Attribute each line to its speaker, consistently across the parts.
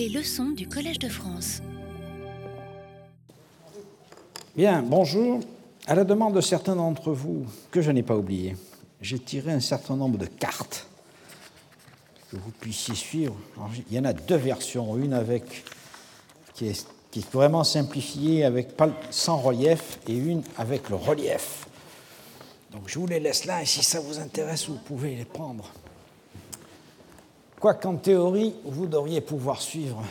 Speaker 1: Les leçons du Collège de France.
Speaker 2: Bien, bonjour. À la demande de certains d'entre vous, que je n'ai pas oublié, j'ai tiré un certain nombre de cartes que vous puissiez suivre. il y en a deux versions, une avec qui est, vraiment simplifiée avec sans relief et une avec le relief. Donc je vous les laisse là et si ça vous intéresse, vous pouvez les prendre. Quoi qu'en théorie, vous devriez pouvoir suivre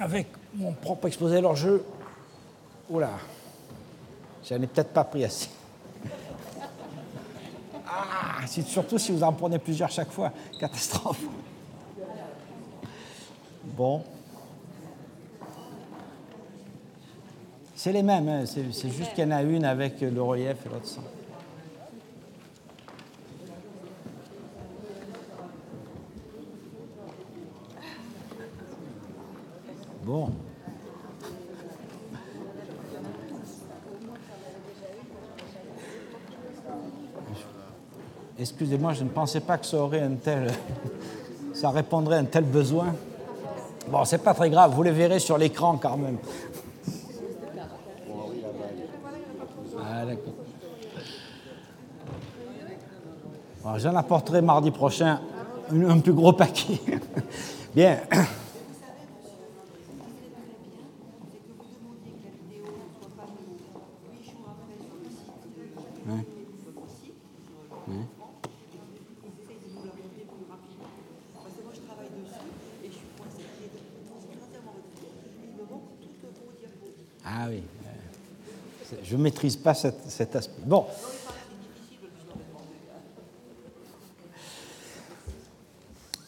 Speaker 2: avec mon propre exposé. Alors je. Oula, j'en ai peut-être pas pris assez. Ah, surtout si vous en prenez plusieurs chaque fois. Catastrophe. Bon. C'est les mêmes, hein. c'est juste qu'il y en a une avec le relief et l'autre sans. Excusez-moi, je ne pensais pas que ça aurait un tel. ça répondrait à un tel besoin. Bon, c'est pas très grave, vous les verrez sur l'écran quand même. Ah, J'en apporterai mardi prochain un plus gros paquet. Bien. Je ne maîtrise pas cet, aspect. Bon.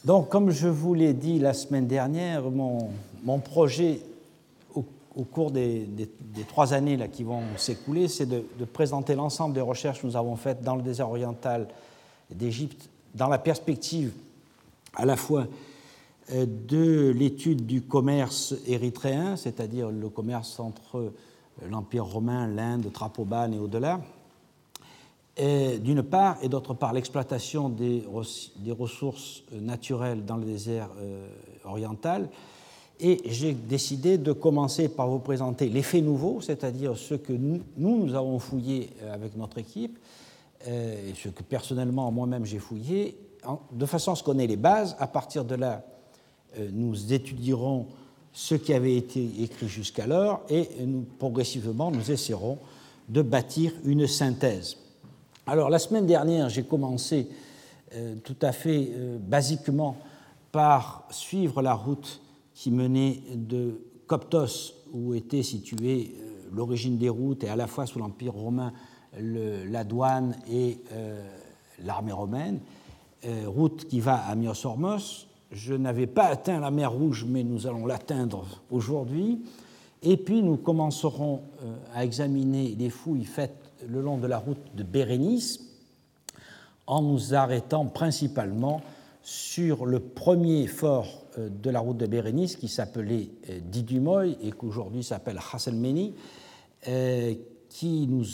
Speaker 2: Donc, comme je vous l'ai dit la semaine dernière, mon, projet au, cours des, trois années là, qui vont s'écouler, c'est de, de, présenter l'ensemble des recherches que nous avons faites dans le désert oriental d'Égypte, dans la perspective à la fois euh, de l'étude du commerce érythréen, c'est-à-dire le commerce entre l'Empire romain, l'Inde, Trapoban et au-delà, d'une part, et d'autre part l'exploitation des, ressources naturelles dans le désert euh, oriental. Et j'ai décidé de commencer par vous présenter les faits nouveaux, c'est-à-dire ce que nous, nous avons fouillé euh, avec notre équipe, euh, et ce que personnellement moi-même j'ai fouillé, de façon à ce qu'on ait les bases. À partir de là, nous étudierons ce qui avait été écrit jusqu'alors et progressivement nous essaierons de bâtir une synthèse. Alors la semaine dernière, j'ai commencé euh, tout à fait euh, basiquement par suivre la route qui menait de Coptos, où était située euh, l'origine des routes et à la fois sous l'Empire romain la douane et l'armée romaine, route qui va à Myosormos, je n'avais pas atteint la mer Rouge, mais nous allons l'atteindre aujourd'hui. Et puis nous commencerons euh, à examiner les fouilles faites le long de la route de Bérénice, en nous arrêtant principalement sur le premier fort euh, de la route de Bérénice qui s'appelait euh, Didumoy et qu'aujourd'hui s'appelle Hasselmeni, qui nous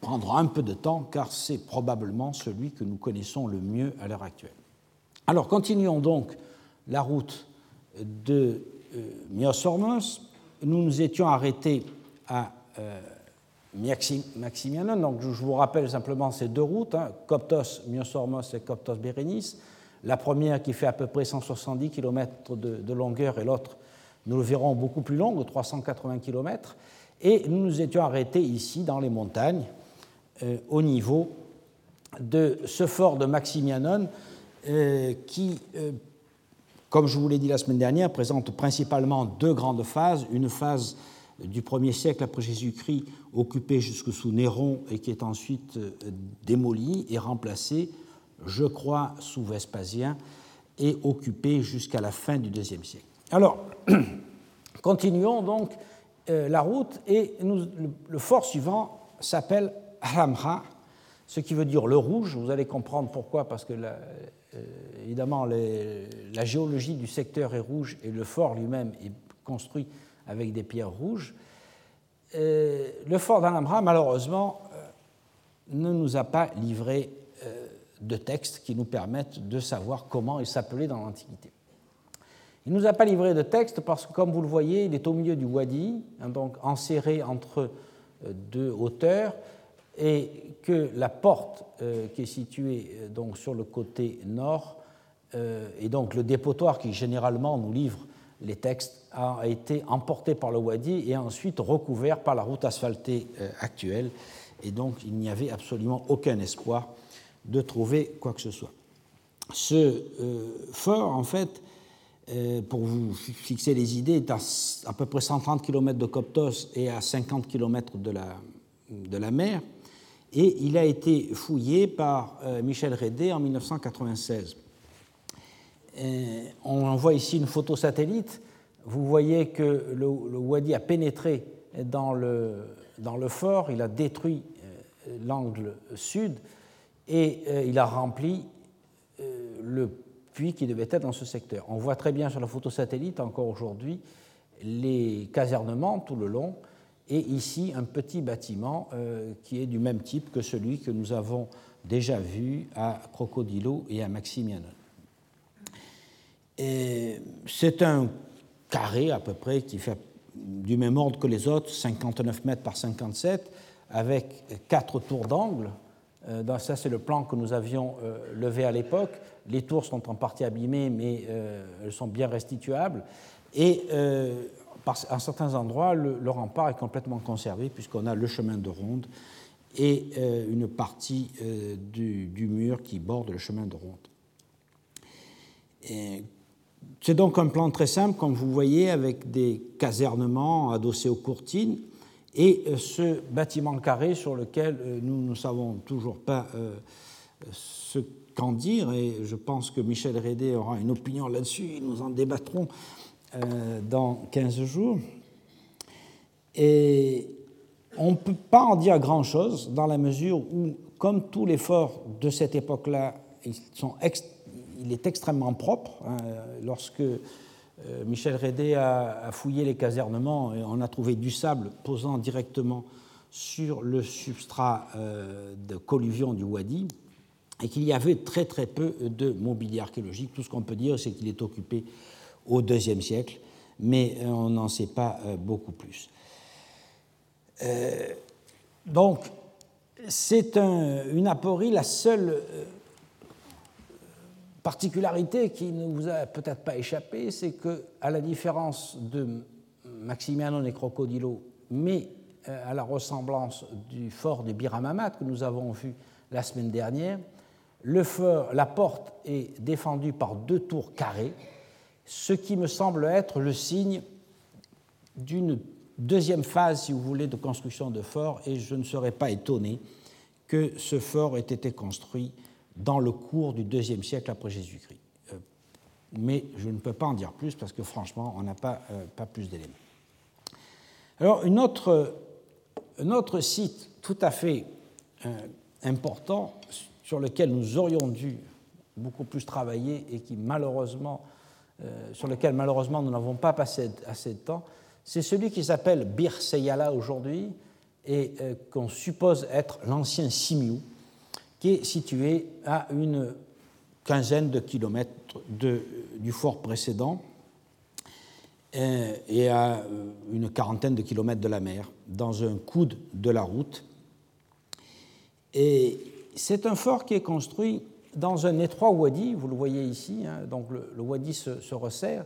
Speaker 2: prendra un peu de temps car c'est probablement celui que nous connaissons le mieux à l'heure actuelle. Alors continuons donc la route de euh. Nous nous étions arrêtés à euh, Maximianon. Donc je vous rappelle simplement ces deux routes, hein, Coptos Myosormos et Coptos Bérénice. La première qui fait à peu près 170 km de, longueur et l'autre, nous le verrons, beaucoup plus longue, 380 km. Et nous nous étions arrêtés ici dans les montagnes, euh, au niveau de ce fort de Maximianon, qui, euh, comme je vous l'ai dit la semaine dernière, présente principalement deux grandes phases. Une phase du 1er siècle après Jésus-Christ, occupée jusque sous Néron et qui est ensuite euh, démolie et remplacée, je crois, sous Vespasien et occupée jusqu'à la fin du IIe siècle. Alors, continuons donc la route et le, fort suivant s'appelle Aramra, ce qui veut dire le rouge. Vous allez comprendre pourquoi, parce que la, euh, évidemment, la géologie du secteur est rouge et le fort lui-même est construit avec des pierres rouges. Euh, le fort d'Alhambra, malheureusement, euh, ne nous a pas livré de textes qui nous permettent de savoir comment il s'appelait dans l'Antiquité. Il ne nous a pas livré de texte parce que, comme vous le voyez, il est au milieu du wadi, hein, donc enserré entre deux hauteurs, et que la porte qui est située donc sur le côté nord, et donc le dépotoir qui généralement nous livre les textes a été emporté par le Wadi et ensuite recouvert par la route asphaltée euh, actuelle. Et donc, il n'y avait absolument aucun espoir de trouver quoi que ce soit. Ce euh, fort, en fait, euh, pour vous fixer les idées, est à, à, peu près 130 km de Coptos et à 50 km de la, de la mer. Et il a été fouillé par Michel Rédé en 1996. Euh, on voit ici une photo satellite. Vous voyez que le, Wadi a pénétré dans le, dans le fort, il a détruit euh, l'angle sud et euh, il a rempli le puits qui devait être dans ce secteur. On voit très bien sur la photo satellite encore aujourd'hui les casernements tout le long et ici un petit bâtiment qui est du même type que celui que nous avons déjà vu à Crocodilo et à Maximiano. C'est un carré à peu près qui fait du même ordre que les autres, 59 mètres par 57, avec quatre tours d'angle. Euh, ça, c'est le plan que nous avions euh, levé à l'époque. Les tours sont en partie abîmées, mais euh, elles sont bien restituables. Et à certains endroits, le, rempart est complètement conservé, puisqu'on a le chemin de ronde et une partie du, du, mur qui borde le chemin de ronde. C'est donc un plan très simple, comme vous voyez, avec des casernements adossés aux courtines et euh, ce bâtiment carré sur lequel euh, nous ne savons toujours pas euh, ce qu'en dire, et je pense que Michel Rédé aura une opinion là-dessus, nous en débattrons dans 15 jours. Et on ne peut pas en dire grand-chose dans la mesure où, comme tous les forts de cette époque-là, il est extrêmement propre. Hein. Lorsque euh, Michel Rédé a, fouillé les casernements, on a trouvé du sable posant directement sur le substrat euh, de colluvion du Wadi et qu'il y avait très très peu de mobilier archéologique. Tout ce qu'on peut dire, c'est qu'il est occupé au IIe siècle, mais euh, on n'en sait pas beaucoup plus. donc, c'est une aporie, la seule particularité qui ne vous a peut-être pas échappé, c'est que, à la différence de Maximiano et Crocodilo, mais euh, à la ressemblance du fort de Biramamat que nous avons vu la semaine dernière, la porte est défendue par deux tours carrées, ce qui me semble être le signe d'une deuxième phase, si vous voulez, de construction de fort, et je ne serais pas étonné que ce fort ait été construit dans le cours du deuxième siècle après Jésus-Christ. Euh, mais je ne peux pas en dire plus parce que franchement, on n'a pas, euh, pas plus d'éléments. Alors, une autre, un autre site tout à fait euh, important sur lequel nous aurions dû beaucoup plus travailler et qui malheureusement, sur lequel malheureusement nous n'avons pas passé assez de temps, c'est celui qui s'appelle Bir Seyala aujourd'hui et qu'on suppose être l'ancien Simiou, qui est situé à une quinzaine de kilomètres de, du fort précédent euh, et à euh, une quarantaine de kilomètres de la mer, dans un coude de la route. Et c'est un fort qui est construit dans un étroit wadi, vous le voyez ici, hein, donc le, wadi se, resserre,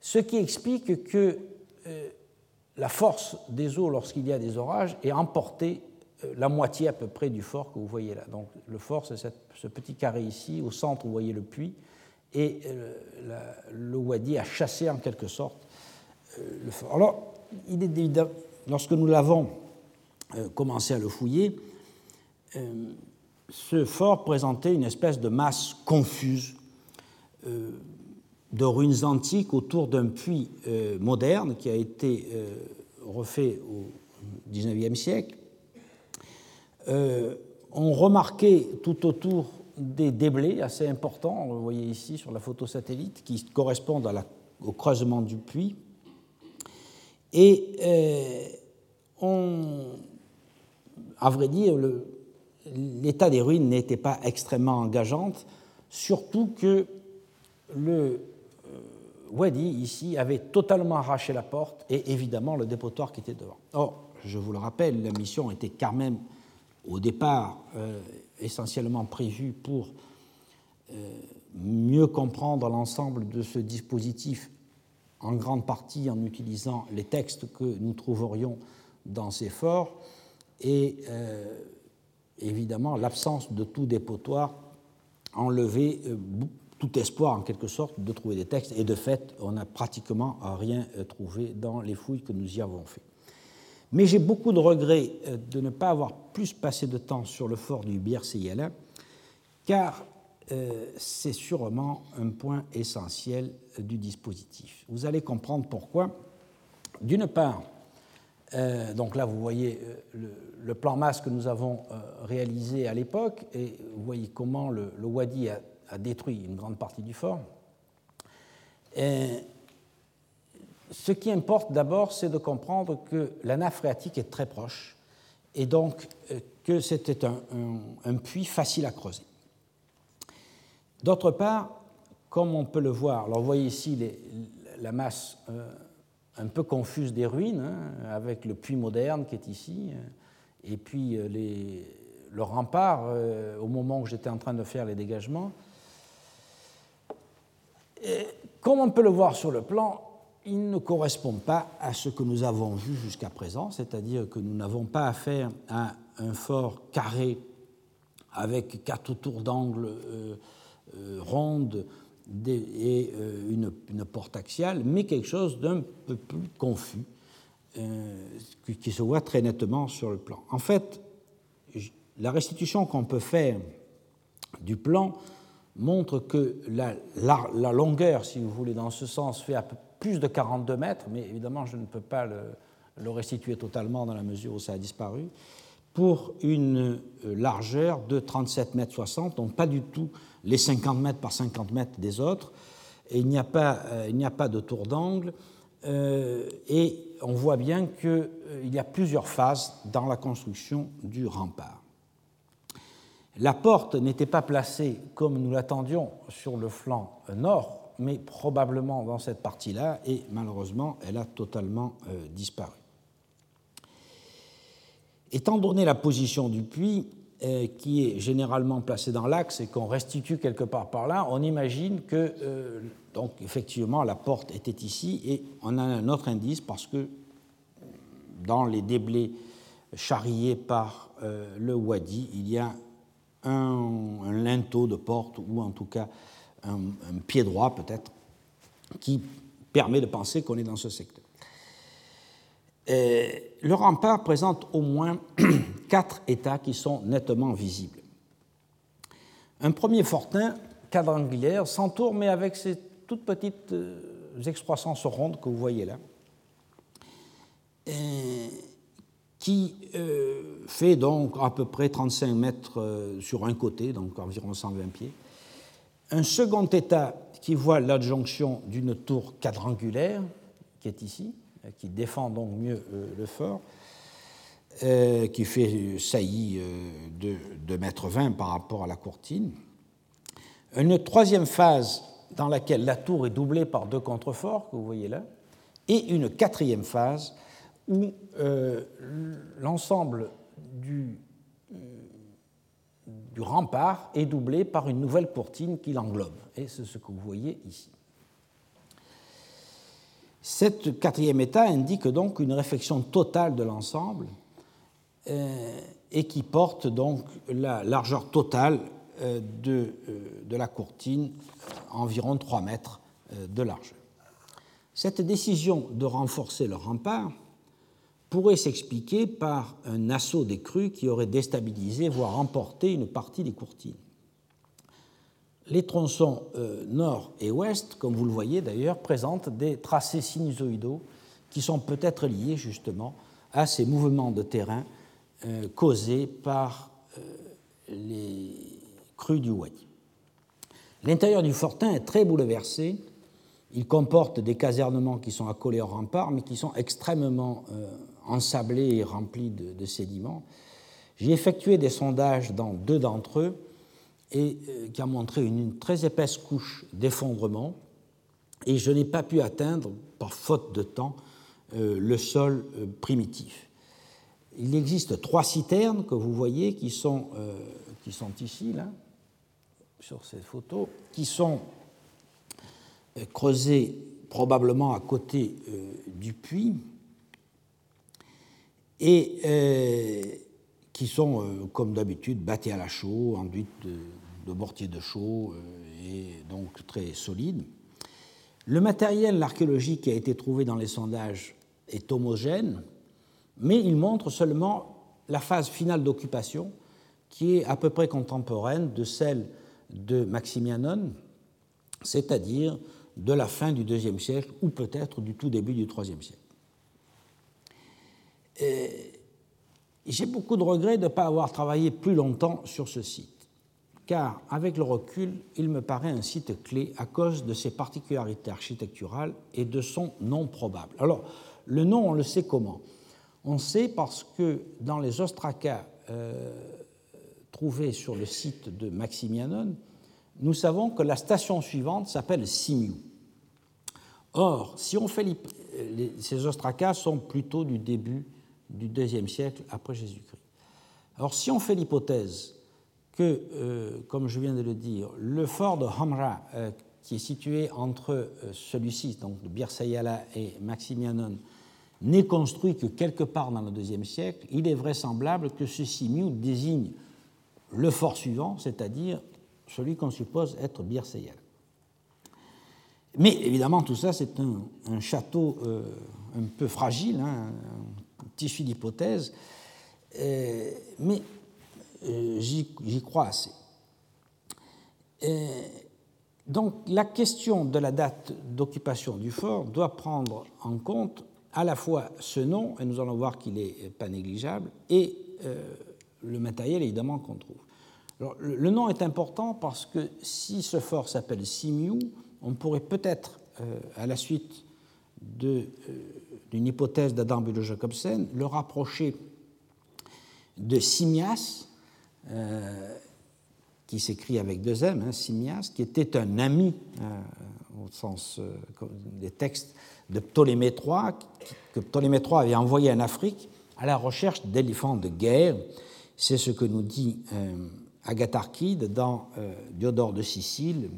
Speaker 2: ce qui explique que euh, la force des eaux lorsqu'il y a des orages est emportée euh, la moitié à peu près du fort que vous voyez là. Donc le fort, c'est ce petit carré ici, au centre, vous voyez le puits, et euh, le wadi a chassé en quelque sorte le fort. Alors, il est évident, lorsque nous l'avons commencé à le fouiller, ce fort présentait une espèce de masse confuse de ruines antiques autour d'un puits moderne qui a été refait au XIXe siècle euh, on remarquait tout autour des déblais assez importants, vous voyez ici sur la photo satellite, qui correspondent au creusement du puits. Et euh, on, à vrai dire, l'état des ruines n'était pas extrêmement engageant, surtout que le, euh, Wadi, ici, avait totalement arraché la porte et évidemment le dépotoir qui était devant. Or, je vous le rappelle, la mission était quand même au départ euh, essentiellement prévue pour euh, mieux comprendre l'ensemble de ce dispositif, en grande partie en utilisant les textes que nous trouverions dans ces forts, et évidemment l'absence de tout dépotoir enlevait tout espoir en quelque sorte de trouver des textes, et de fait, on n'a pratiquement rien trouvé dans les fouilles que nous y avons faites. Mais j'ai beaucoup de regrets euh, de ne pas avoir plus passé de temps sur le fort du Bierceyala, car euh, c'est sûrement un point essentiel euh, du dispositif. Vous allez comprendre pourquoi. D'une part, donc là vous voyez le, plan masse que nous avons réalisé à l'époque, et vous voyez comment le, Wadi a, détruit une grande partie du fort. Ce qui importe d'abord, c'est de comprendre que la nappe phréatique est très proche et donc euh, que c'était un, puits facile à creuser. D'autre part, comme on peut le voir, alors vous voyez ici la masse euh, un peu confuse des ruines, hein, avec le puits moderne qui est ici, euh, et puis le rempart au moment où j'étais en train de faire les dégagements. comme on peut le voir sur le plan, il ne correspond pas à ce que nous avons vu jusqu'à présent, c'est-à-dire que nous n'avons pas affaire à un fort carré avec quatre tours d'angle euh, euh, rondes et euh, une, porte axiale, mais quelque chose d'un peu plus confus, qui se voit très nettement sur le plan. En fait, la restitution qu'on peut faire du plan montre que la, longueur, si vous voulez, dans ce sens, fait à peu plus de 42 mètres, mais évidemment, je ne peux pas le, restituer totalement dans la mesure où ça a disparu, pour une euh, largeur de 37 mètres 60, donc pas du tout les 50 mètres par 50 mètres des autres. Et il n'y a, pas, euh, de tour d'angle. Euh, et on voit bien qu'il y a plusieurs phases dans la construction du rempart. La porte n'était pas placée comme nous l'attendions sur le flanc nord, mais probablement dans cette partie-là, et malheureusement, elle a totalement euh, disparu. Étant donné la position du puits, euh, qui est généralement placé dans l'axe et qu'on restitue quelque part par là, on imagine que, euh, donc effectivement, la porte était ici, et on a un autre indice parce que dans les déblais charriés par le wadi, il y a un linteau de porte, ou en tout cas un, pied droit peut-être, qui permet de penser qu'on est dans ce secteur. Le rempart présente au moins quatre états qui sont nettement visibles. Un premier fortin quadrangulaire s'entoure, mais avec ces toutes petites euh, excroissances rondes que vous voyez là, qui euh, fait donc à peu près 35 mètres euh, sur un côté, donc environ 120 pieds, un second état qui voit l'adjonction d'une tour quadrangulaire, qui est ici, qui défend donc mieux euh, le fort, euh, qui fait saillie euh, de 2 mètres 20 par rapport à la courtine. Une troisième phase dans laquelle la tour est doublée par deux contreforts, que vous voyez là, et une quatrième phase où l'ensemble du du rempart est doublé par une nouvelle courtine qui l'englobe. Et c'est ce que vous voyez ici. Cette quatrième état indique donc une réflexion totale de l'ensemble euh, et qui porte donc la largeur totale euh, de, euh, de, la courtine, environ 3 mètres de largeur. Cette décision de renforcer le rempart pourrait s'expliquer par un assaut des crues qui aurait déstabilisé, voire emporté une partie des courtines. Les tronçons euh, nord et ouest, comme vous le voyez d'ailleurs, présentent des tracés sinusoïdaux qui sont peut-être liés justement à ces mouvements de terrain euh, causés par euh, les crues du Wadi. L'intérieur du fortin est très bouleversé. Il comporte des casernements qui sont accolés au rempart, mais qui sont extrêmement ensablés et remplis de, sédiments. J'ai effectué des sondages dans deux d'entre eux et euh, qui ont montré une, très épaisse couche d'effondrement et je n'ai pas pu atteindre, par faute de temps, euh, le sol euh, primitif. Il existe trois citernes que vous voyez qui sont, qui sont ici, là, sur cette photo, qui sont creusées probablement à côté du puits et qui sont, comme d'habitude, bâties à la chaux, enduites de, de mortier de chaux et donc très solides. Le matériel archéologique qui a été trouvé dans les sondages est homogène, mais il montre seulement la phase finale d'occupation qui est à peu près contemporaine de celle de Maximianon, c'est-à-dire de la fin du IIe siècle ou peut-être du tout début du IIIe siècle. J'ai beaucoup de regrets de ne pas avoir travaillé plus longtemps sur ce site car avec le recul, il me paraît un site clé à cause de ses particularités architecturales et de son nom probable. Alors, le nom, on le sait comment? On sait parce que dans les ostracas euh, trouvés sur le site de Maximianon, nous savons que la station suivante s'appelle Simiou. Or, si on fait ces ostracas sont plutôt du début du IIe siècle après Jésus-Christ. Alors, si on fait l'hypothèse que, euh, comme je viens de le dire, le fort de Hamra, euh, qui est situé entre euh, celui-ci, donc de Bir Sayala et Maximianon, n'est construit que quelque part dans le deuxième siècle, il est vraisemblable que ce simiou désigne le fort suivant, c'est-à-dire celui qu'on suppose être Bir Sayala. Mais évidemment, tout ça, c'est un, château un peu fragile, hein, un tissu d'hypothèse. mais j'y crois assez. donc la question de la date d'occupation du fort doit prendre en compte à la fois ce nom, et nous allons voir qu'il n'est pas négligeable, et euh, le matériel évidemment qu'on trouve. Alors, le, nom est important parce que si ce fort s'appelle Simiou, on pourrait peut-être, euh, à la suite d'une hypothèse d'Adam Bülow-Jacobsen, le rapprocher de Simias, euh, qui s'écrit avec deux M, hein, Simias, qui était un ami, euh, au sens euh, des textes de Ptolémée III, que Ptolémée III avait envoyé en Afrique à la recherche d'éléphants de guerre. C'est ce que nous dit Agatharchide dans Diodore de Sicile,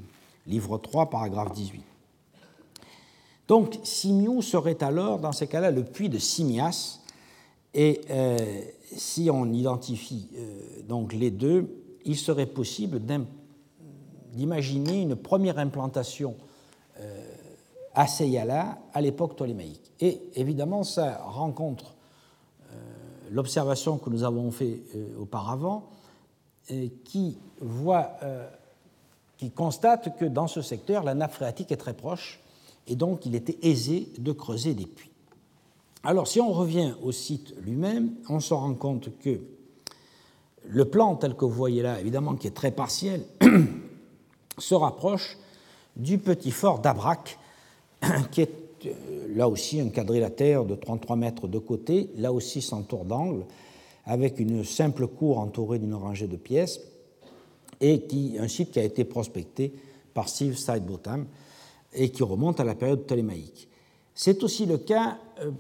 Speaker 2: livre 3, paragraphe 18. Donc, Simiou serait alors, dans ces cas-là, le puits de Simias, et si on identifie euh, donc les deux, il serait possible d'imaginer une première implantation euh, à Seyala à l'époque ptolémaïque. Et évidemment, ça rencontre euh, l'observation que nous avons faite auparavant, qui voit, qui constate que dans ce secteur, la nappe phréatique est très proche, et donc il était aisé de creuser des puits. Alors, si on revient au site lui-même, on se rend compte que le plan tel que vous voyez là, évidemment, qui est très partiel, se rapproche du petit fort d'Abrac, qui est euh, là aussi un quadrilatère de 33 mètres de côté, là aussi sans tour d'angle, avec une simple cour entourée d'une rangée de pièces, et qui, un site qui a été prospecté par Steve Sidebotham et qui remonte à la période ptolémaïque. C'est aussi le cas euh,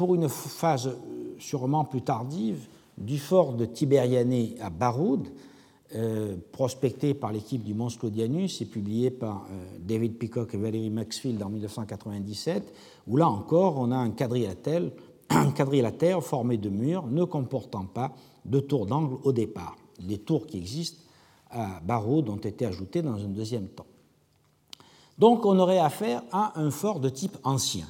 Speaker 2: pour une phase euh, sûrement plus tardive du fort de Tiberiané à Baroud, euh, prospecté par l'équipe du Mons Claudianus et publié par euh, David Peacock et Valerie Maxfield en 1997, où là encore on a un quadrilatère, un quadrilatère formé de murs ne comportant pas de tour d'angle au départ. Les tours qui existent à Baroud ont été ajoutées dans un deuxième temps. Donc on aurait affaire à un fort de type ancien.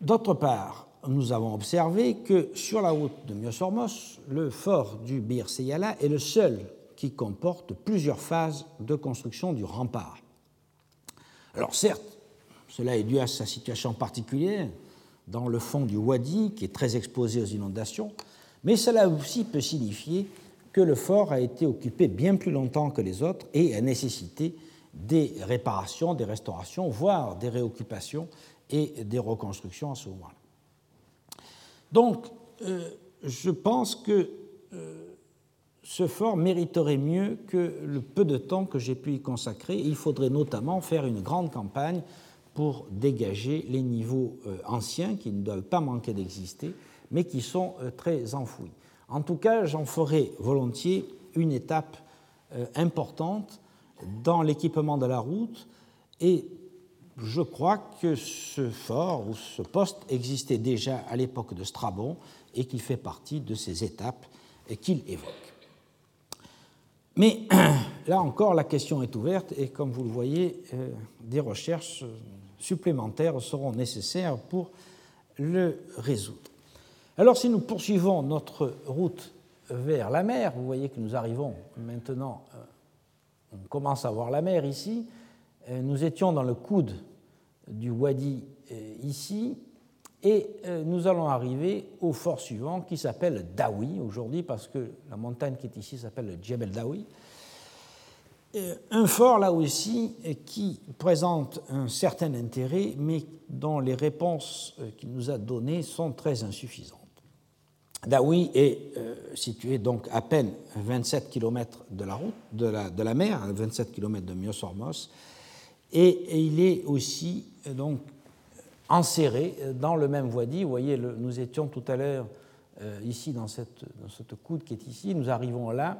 Speaker 2: D'autre part, nous avons observé que sur la route de Myosormos, le fort du Bir Seyala est le seul qui comporte plusieurs phases de construction du rempart. Alors certes, cela est dû à sa situation particulière dans le fond du Wadi, qui est très exposé aux inondations, mais cela aussi peut signifier que le fort a été occupé bien plus longtemps que les autres et a nécessité des réparations, des restaurations, voire des réoccupations et des reconstructions à ce moment-là. Donc, euh, je pense que euh, ce fort mériterait mieux que le peu de temps que j'ai pu y consacrer. Il faudrait notamment faire une grande campagne pour dégager les niveaux euh, anciens qui ne doivent pas manquer d'exister, mais qui sont très enfouis. En tout cas, j'en ferai volontiers une étape importante dans l'équipement de la route et je crois que ce fort ou ce poste existait déjà à l'époque de Strabon et qu'il fait partie de ces étapes qu'il évoque. Mais là encore, la question est ouverte et comme vous le voyez, euh, des recherches supplémentaires seront nécessaires pour le résoudre. Alors si nous poursuivons notre route vers la mer, vous voyez que nous arrivons maintenant, euh, on commence à voir la mer ici, euh, nous étions dans le coude du Wadi ici, et nous allons arriver au fort suivant qui s'appelle Dawi aujourd'hui, parce que la montagne qui est ici s'appelle le Djebel Dawi. Un fort là aussi qui présente un certain intérêt, mais dont les réponses qu'il nous a données sont très insuffisantes. Dawi est euh, situé donc à peine 27 km de la route, de la, mer, 27 km de Myosormos, et, il est aussi euh, donc enserré dans le même wadi. Vous voyez, nous étions tout à l'heure euh, ici dans cette, dans cette coude qui est ici, nous arrivons là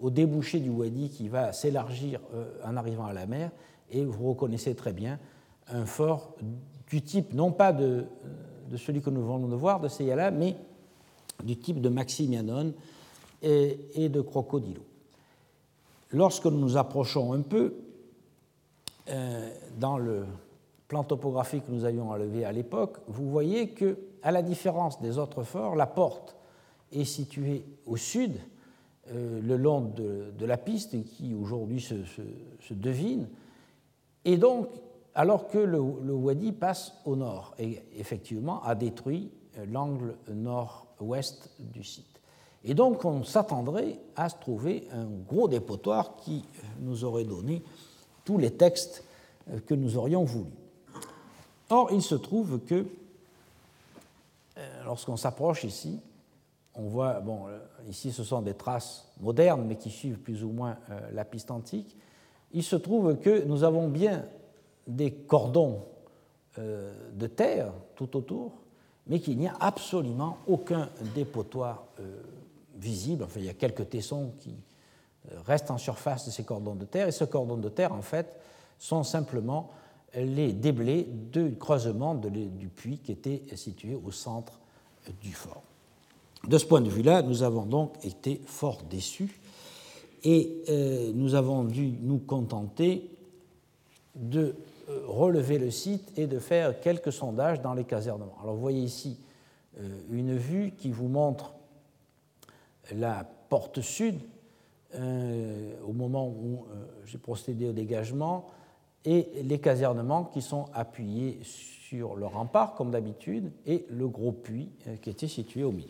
Speaker 2: au débouché du wadi qui va s'élargir en arrivant à la mer, et vous reconnaissez très bien un fort du type non pas de, de celui que nous venons de voir, de Seyala, mais du type de Maximianon et, de Crocodilo. Lorsque nous nous approchons un peu, euh, dans le plan topographique que nous avions enlevé à l'époque, vous voyez que, à la différence des autres forts, la porte est située au sud, euh, le long de, la piste qui aujourd'hui se, devine, et donc alors que le, Wadi passe au nord et effectivement a détruit euh, l'angle nord ouest du site. Et donc on s'attendrait à se trouver un gros dépotoir qui nous aurait donné tous les textes que nous aurions voulu. Or, il se trouve que euh, lorsqu'on s'approche ici, on voit, bon, euh, ici ce sont des traces modernes, mais qui suivent plus ou moins euh, la piste antique, il se trouve que nous avons bien des cordons de terre tout autour, mais qu'il n'y a absolument aucun dépotoir euh, visible. Enfin, il y a quelques tessons qui euh, restent en surface de ces cordons de terre, et ce cordon de terre, en fait, sont simplement les déblais du creusement du puits qui était situé au centre du fort. De ce point de vue-là, nous avons donc été fort déçus et euh, nous avons dû nous contenter de euh, relever le site et de faire quelques sondages dans les casernements. Alors vous voyez ici euh, une vue qui vous montre la porte sud euh, au moment où j'ai procédé au dégagement et les casernements qui sont appuyés sur le rempart comme d'habitude et le gros puits qui était situé au milieu.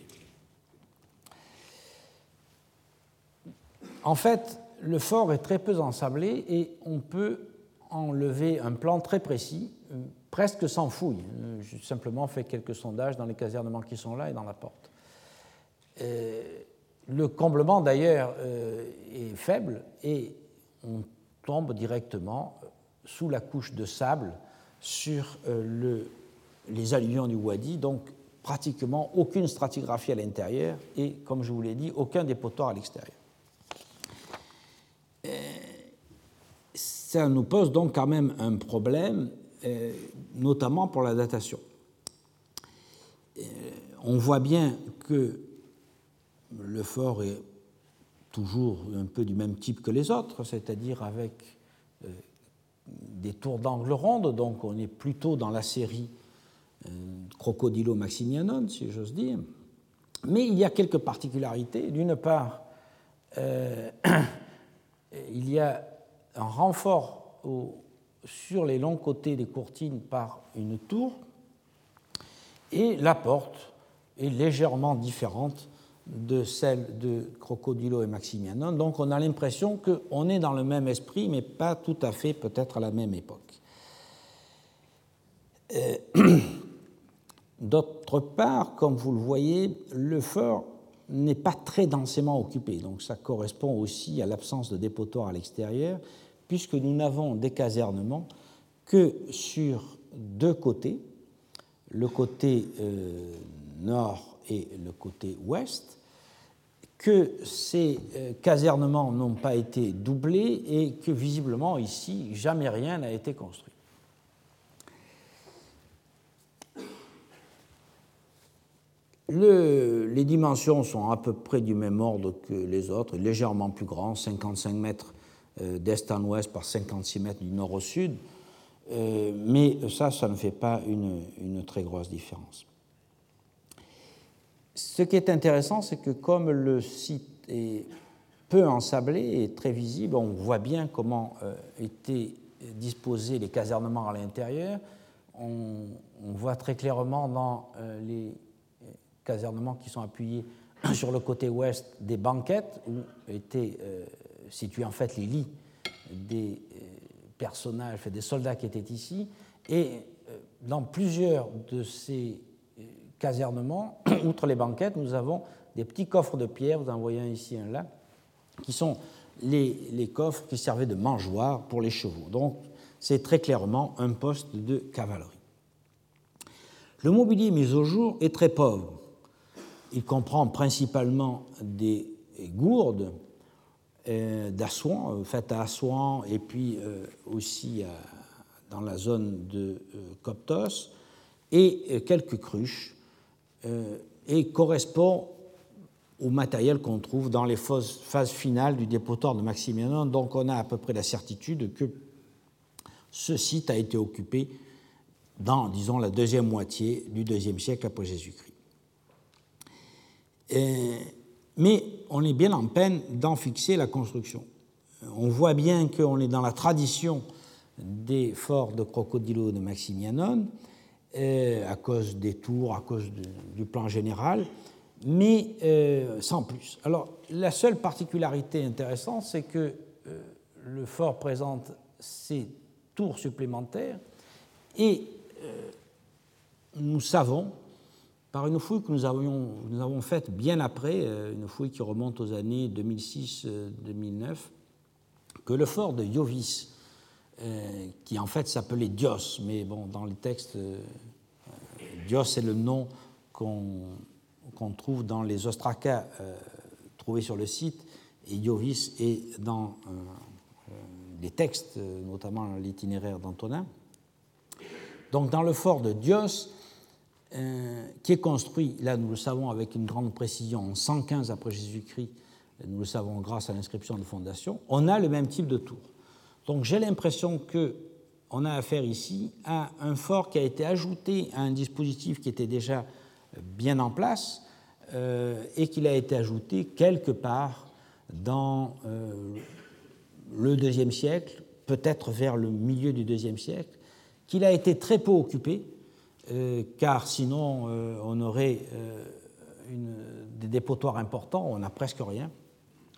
Speaker 2: En fait, le fort est très peu ensablé et on peut enlevé un plan très précis, euh, presque sans fouille. Euh, j'ai simplement fait quelques sondages dans les casernements qui sont là et dans la porte. Euh, le comblement, d'ailleurs, est faible et on tombe directement sous la couche de sable sur le, les alluvions du Wadi, donc pratiquement aucune stratigraphie à l'intérieur et, comme je vous l'ai dit, aucun dépotoir à l'extérieur ça nous pose donc quand même un problème, euh, notamment pour la datation. Euh, on voit bien que le fort est toujours un peu du même type que les autres, c'est-à-dire avec euh, des tours d'angle rondes, donc on est plutôt dans la série Crocodilo Maximianon, si j'ose dire. Mais il y a quelques particularités. D'une part, il y a un renfort sur les longs côtés des courtines par une tour, et la porte est légèrement différente de celle de Crocodilo et Maximianon. Donc on a l'impression qu'on est dans le même esprit, mais pas tout à fait peut-être à la même époque. Euh, d'autre part, comme vous le voyez, le fort n'est pas très densément occupé, donc ça correspond aussi à l'absence de dépotoir à l'extérieur, puisque nous n'avons des casernements que sur deux côtés, le côté euh, nord et le côté ouest, que ces euh, casernements n'ont pas été doublés et que visiblement ici jamais rien n'a été construit. les dimensions sont à peu près du même ordre que les autres, légèrement plus grands, 55 mètres euh, d'est en ouest par 56 mètres du nord au sud, euh, mais ça, ça ne fait pas une, une, très grosse différence. Ce qui est intéressant, c'est que comme le site est peu ensablé et très visible, on voit bien comment euh, étaient disposés les casernements à l'intérieur. On, voit très clairement dans les casernements qui sont appuyés sur le côté ouest des banquettes où étaient euh, situés en fait les lits des euh, personnages, des soldats qui étaient ici. Et euh, dans plusieurs de ces casernements, outre les banquettes, nous avons des petits coffres de pierre, vous en voyez un ici, un là, qui sont les, les coffres qui servaient de mangeoires pour les chevaux. Donc c'est très clairement un poste de cavalerie. Le mobilier mis au jour est très pauvre. Il comprend principalement des gourdes euh, d'Assouan, euh, faites à Assouan et puis euh, aussi dans la zone de Coptos, et quelques cruches, et correspond au matériel qu'on trouve dans les phases finales du dépotoir de Maximianon. Donc on a à peu près la certitude que ce site a été occupé dans, disons, la deuxième moitié du deuxième siècle après Jésus-Christ. Euh, mais on est bien en peine d'en fixer la construction. On voit bien qu'on est dans la tradition des forts de Crocodilo de Maximianon, euh, à cause des tours, à cause du plan général, mais euh, sans plus. Alors, la seule particularité intéressante, c'est que le fort présente ces tours supplémentaires et nous savons par une fouille que nous, nous avons faite bien après, euh, une fouille qui remonte aux années 2006-2009, euh, que le fort de Iovis, euh, qui en fait s'appelait Dios, mais bon, dans les textes, Dios est le nom qu'on trouve dans les ostracas trouvés sur le site, et Iovis est dans les textes, notamment l'itinéraire d'Antonin. Donc dans le fort de Dios, euh, qui est construit, là nous le savons avec une grande précision, en 115 après Jésus-Christ, nous le savons grâce à l'inscription de fondation, on a le même type de tour. Donc j'ai l'impression qu'on a affaire ici à un fort qui a été ajouté à un dispositif qui était déjà bien en place euh, et qu'il a été ajouté quelque part dans euh, le deuxième siècle, peut-être vers le milieu du deuxième siècle, qu'il a été très peu occupé euh, car sinon euh, on aurait euh, des dépotoirs importants, on n'a presque rien.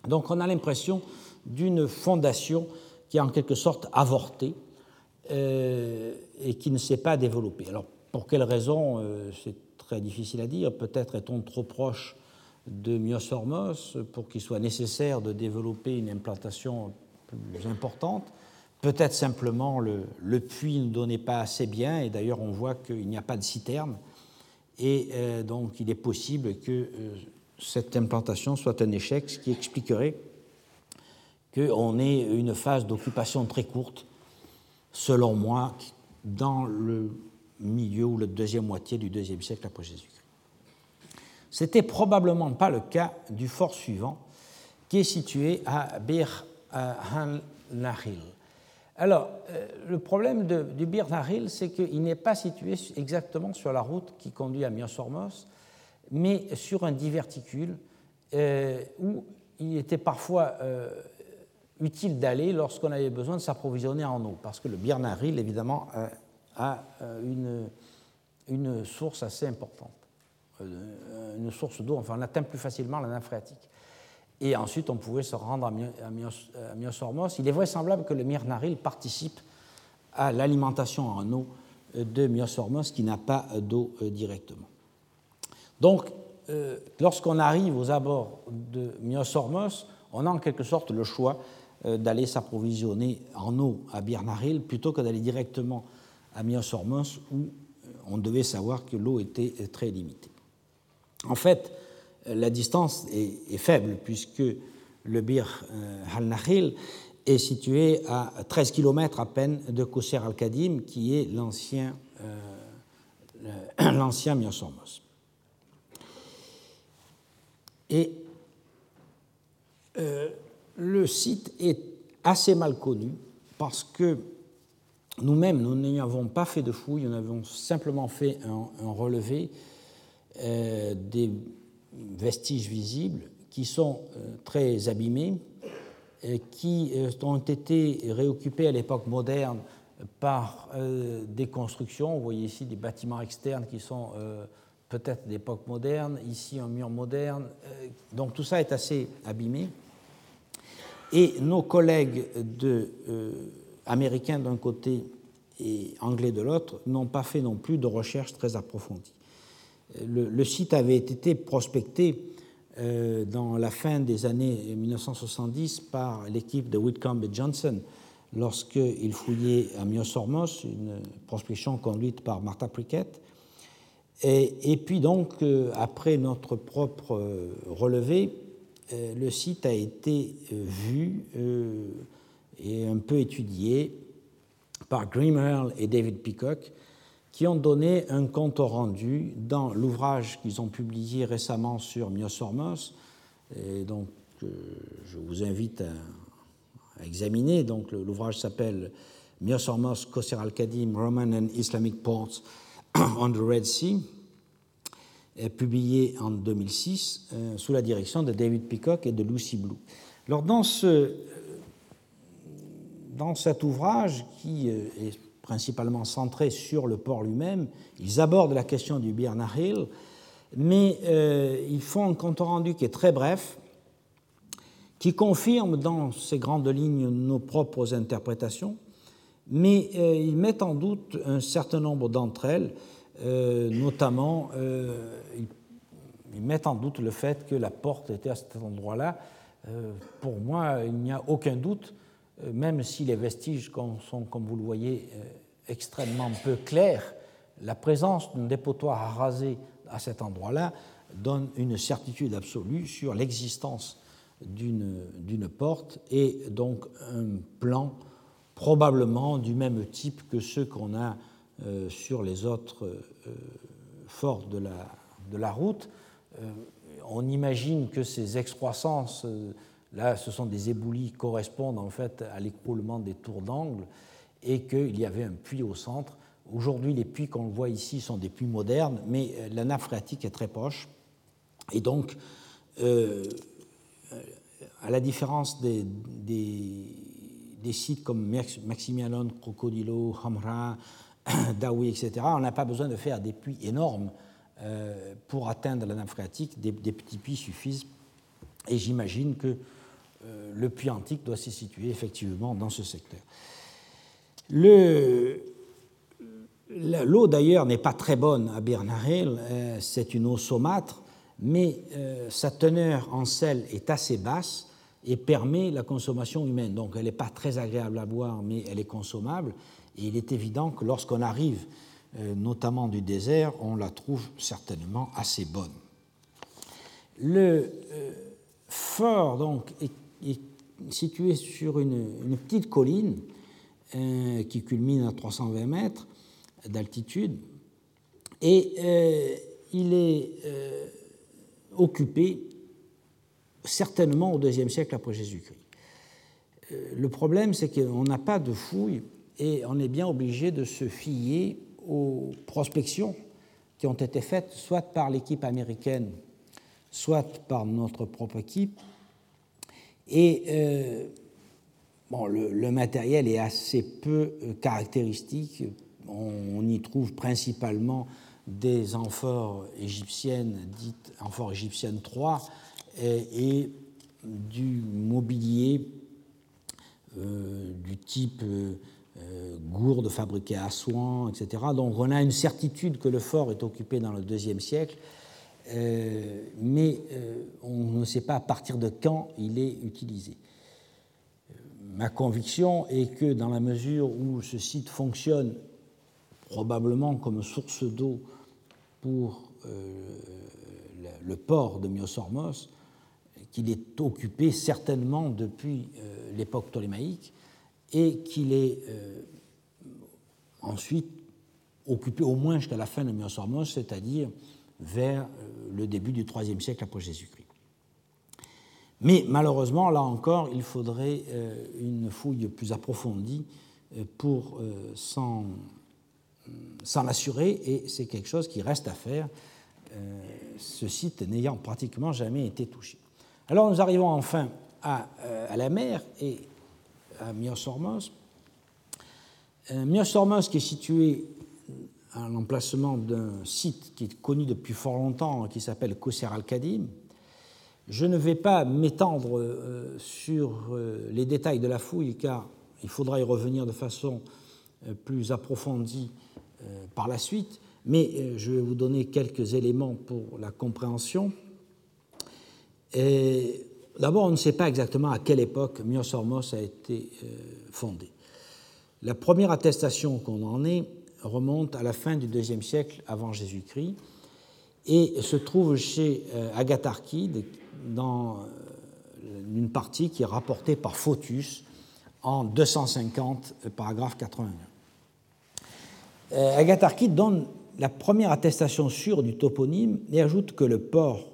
Speaker 2: Donc on a l'impression d'une fondation qui est en quelque sorte avorté et qui ne s'est pas développée. Alors pour quelle raison C'est très difficile à dire. Peut-être est-on trop proche de Myosormos pour qu'il soit nécessaire de développer une implantation plus importante. Peut-être simplement le, puits ne donnait pas assez bien, et d'ailleurs on voit qu'il n'y a pas de citerne, et euh, donc il est possible que euh, cette implantation soit un échec, ce qui expliquerait qu'on ait une phase d'occupation très courte, selon moi, dans le milieu ou la deuxième moitié du deuxième siècle après Jésus-Christ. C'était probablement pas le cas du fort suivant, qui est situé à Bir Nahil. Alors, euh, le problème du Bir Nahil, c'est qu'il n'est pas situé exactement sur la route qui conduit à Myosormos, mais sur un diverticule euh, où il était parfois euh, utile d'aller lorsqu'on avait besoin de s'approvisionner en eau, parce que le Bir Nahil, évidemment, a une, une, source assez importante, une source d'eau, enfin on atteint plus facilement la nappe phréatique et ensuite on pouvait se rendre à Myosormos. Il est vraisemblable que le Mirnaril participe à l'alimentation en eau de Myosormos qui n'a pas d'eau euh, directement. Donc lorsqu'on arrive aux abords de Myosormos, on a en quelque sorte le choix d'aller s'approvisionner en eau à Birnaril plutôt que d'aller directement à Myosormos où on devait savoir que l'eau était très limitée. En fait, la distance est, faible puisque le Bir al-Nahil est situé à 13 km à peine de Kousser al-Kadim, qui est l'ancien euh, l'ancien euh, le site est assez mal connu parce que nous-mêmes, nous n'y avons pas fait de fouilles, nous avons simplement fait un, relevé euh, des vestiges visibles qui sont très abîmés qui euh, ont été réoccupés à l'époque moderne par euh, des constructions. Vous voyez ici des bâtiments externes qui sont euh, peut-être d'époque moderne, ici un mur moderne. Donc tout ça est assez abîmé. Et nos collègues de, américains d'un côté et anglais de l'autre n'ont pas fait non plus de recherches très approfondies. Le, site avait été prospecté euh, dans la fin des années 1970 par l'équipe de Whitcomb et Johnson lorsqu'ils fouillaient à Myosormos, une prospection conduite par Martha Prickett. Et, puis donc, euh, après notre propre euh, relevé, le site a été vu et un peu étudié par Grimmerl et David Peacock, qui ont donné un compte rendu dans l'ouvrage qu'ils ont publié récemment sur Myosormos. Et donc, euh, je vous invite à, examiner. Donc, l'ouvrage s'appelle Myosormos, Qasr al-Kadim, Roman and Islamic Ports on the Red Sea, publié en 2006 euh, sous la direction de David Peacock et de Lucy Blue. Alors, dans, ce, dans cet ouvrage, qui euh, est principalement centrés sur le port lui-même. Ils abordent la question du Nahil, mais euh, ils font un compte rendu qui est très bref, qui confirme dans ces grandes lignes nos propres interprétations, mais euh, ils mettent en doute un certain nombre d'entre elles, euh, notamment ils mettent en doute le fait que la porte était à cet endroit-là. pour moi, il n'y a aucun doute euh, même si les vestiges sont, comme vous le voyez, euh, extrêmement peu clairs, la présence d'un dépotoir à à cet endroit-là donne une certitude absolue sur l'existence d'une porte et donc un plan probablement du même type que ceux qu'on a euh, sur les autres forts de la, de la route. on imagine que ces excroissances Là, ce sont des éboulis correspondent en fait à l'écroulement des tours d'angle et qu'il y avait un puits au centre. Aujourd'hui, les puits qu'on voit ici sont des puits modernes, mais euh, la nappe phréatique est très proche. Et donc, euh, à la différence des, des, sites comme Maximianon, Crocodilo, Hamra, Dawi, etc., on n'a pas besoin de faire des puits énormes euh, pour atteindre la nappe phréatique. Des, petits puits suffisent. Et j'imagine que euh, le puits antique doit se situer effectivement dans ce secteur. L'eau d'ailleurs n'est pas très bonne à Bernarel, euh, c'est une eau saumâtre, mais sa teneur en sel est assez basse et permet la consommation humaine. Donc elle n'est pas très agréable à boire, mais elle est consommable. Et il est évident que lorsqu'on arrive notamment du désert, on la trouve certainement assez bonne. Le fort donc, est situé sur une, petite colline euh, qui culmine à 320 mètres d'altitude et euh, il est euh, occupé certainement au deuxième siècle après Jésus-Christ. le problème, c'est qu'on n'a pas de fouilles et on est bien obligé de se fier aux prospections qui ont été faites soit par l'équipe américaine, soit par notre propre équipe, et euh, bon, le, matériel est assez peu euh, caractéristique. On, y trouve principalement des amphores égyptiennes, dites amphores égyptiennes 3, et, du mobilier euh, du type gourde fabriquée à soins, etc. Donc on a une certitude que le fort est occupé dans le deuxième siècle, mais on ne sait pas à partir de quand il est utilisé. Ma conviction est que dans la mesure où ce site fonctionne probablement comme source d'eau pour le port de Myosormos, qu'il est occupé certainement depuis euh, l'époque ptolémaïque et qu'il est euh, ensuite occupé au moins jusqu'à la fin de Myosormos, c'est-à-dire vers euh, le début du IIIe siècle après Jésus-Christ. Mais malheureusement, là encore, il faudrait une fouille plus approfondie pour s'en assurer, et c'est quelque chose qui reste à faire, ce site n'ayant pratiquement jamais été touché. Alors nous arrivons enfin à, euh, la mer et à Myosormos. Euh, Myosormos qui est situé à l'emplacement d'un site qui est connu depuis fort longtemps, qui s'appelle Koser al-Kadim. Je ne vais pas m'étendre euh, sur les détails de la fouille car il faudra y revenir de façon plus approfondie par la suite, mais je vais vous donner quelques éléments pour la compréhension. D'abord, on ne sait pas exactement à quelle époque Myosormos a été euh, fondé. La première attestation qu'on en ait remonte à la fin du IIe siècle avant Jésus-Christ et se trouve chez euh, Agatharchide dans euh, une partie qui est rapportée par Photus en 250, paragraphe 81. Agatharchide donne la première attestation sûre du toponyme et ajoute que le port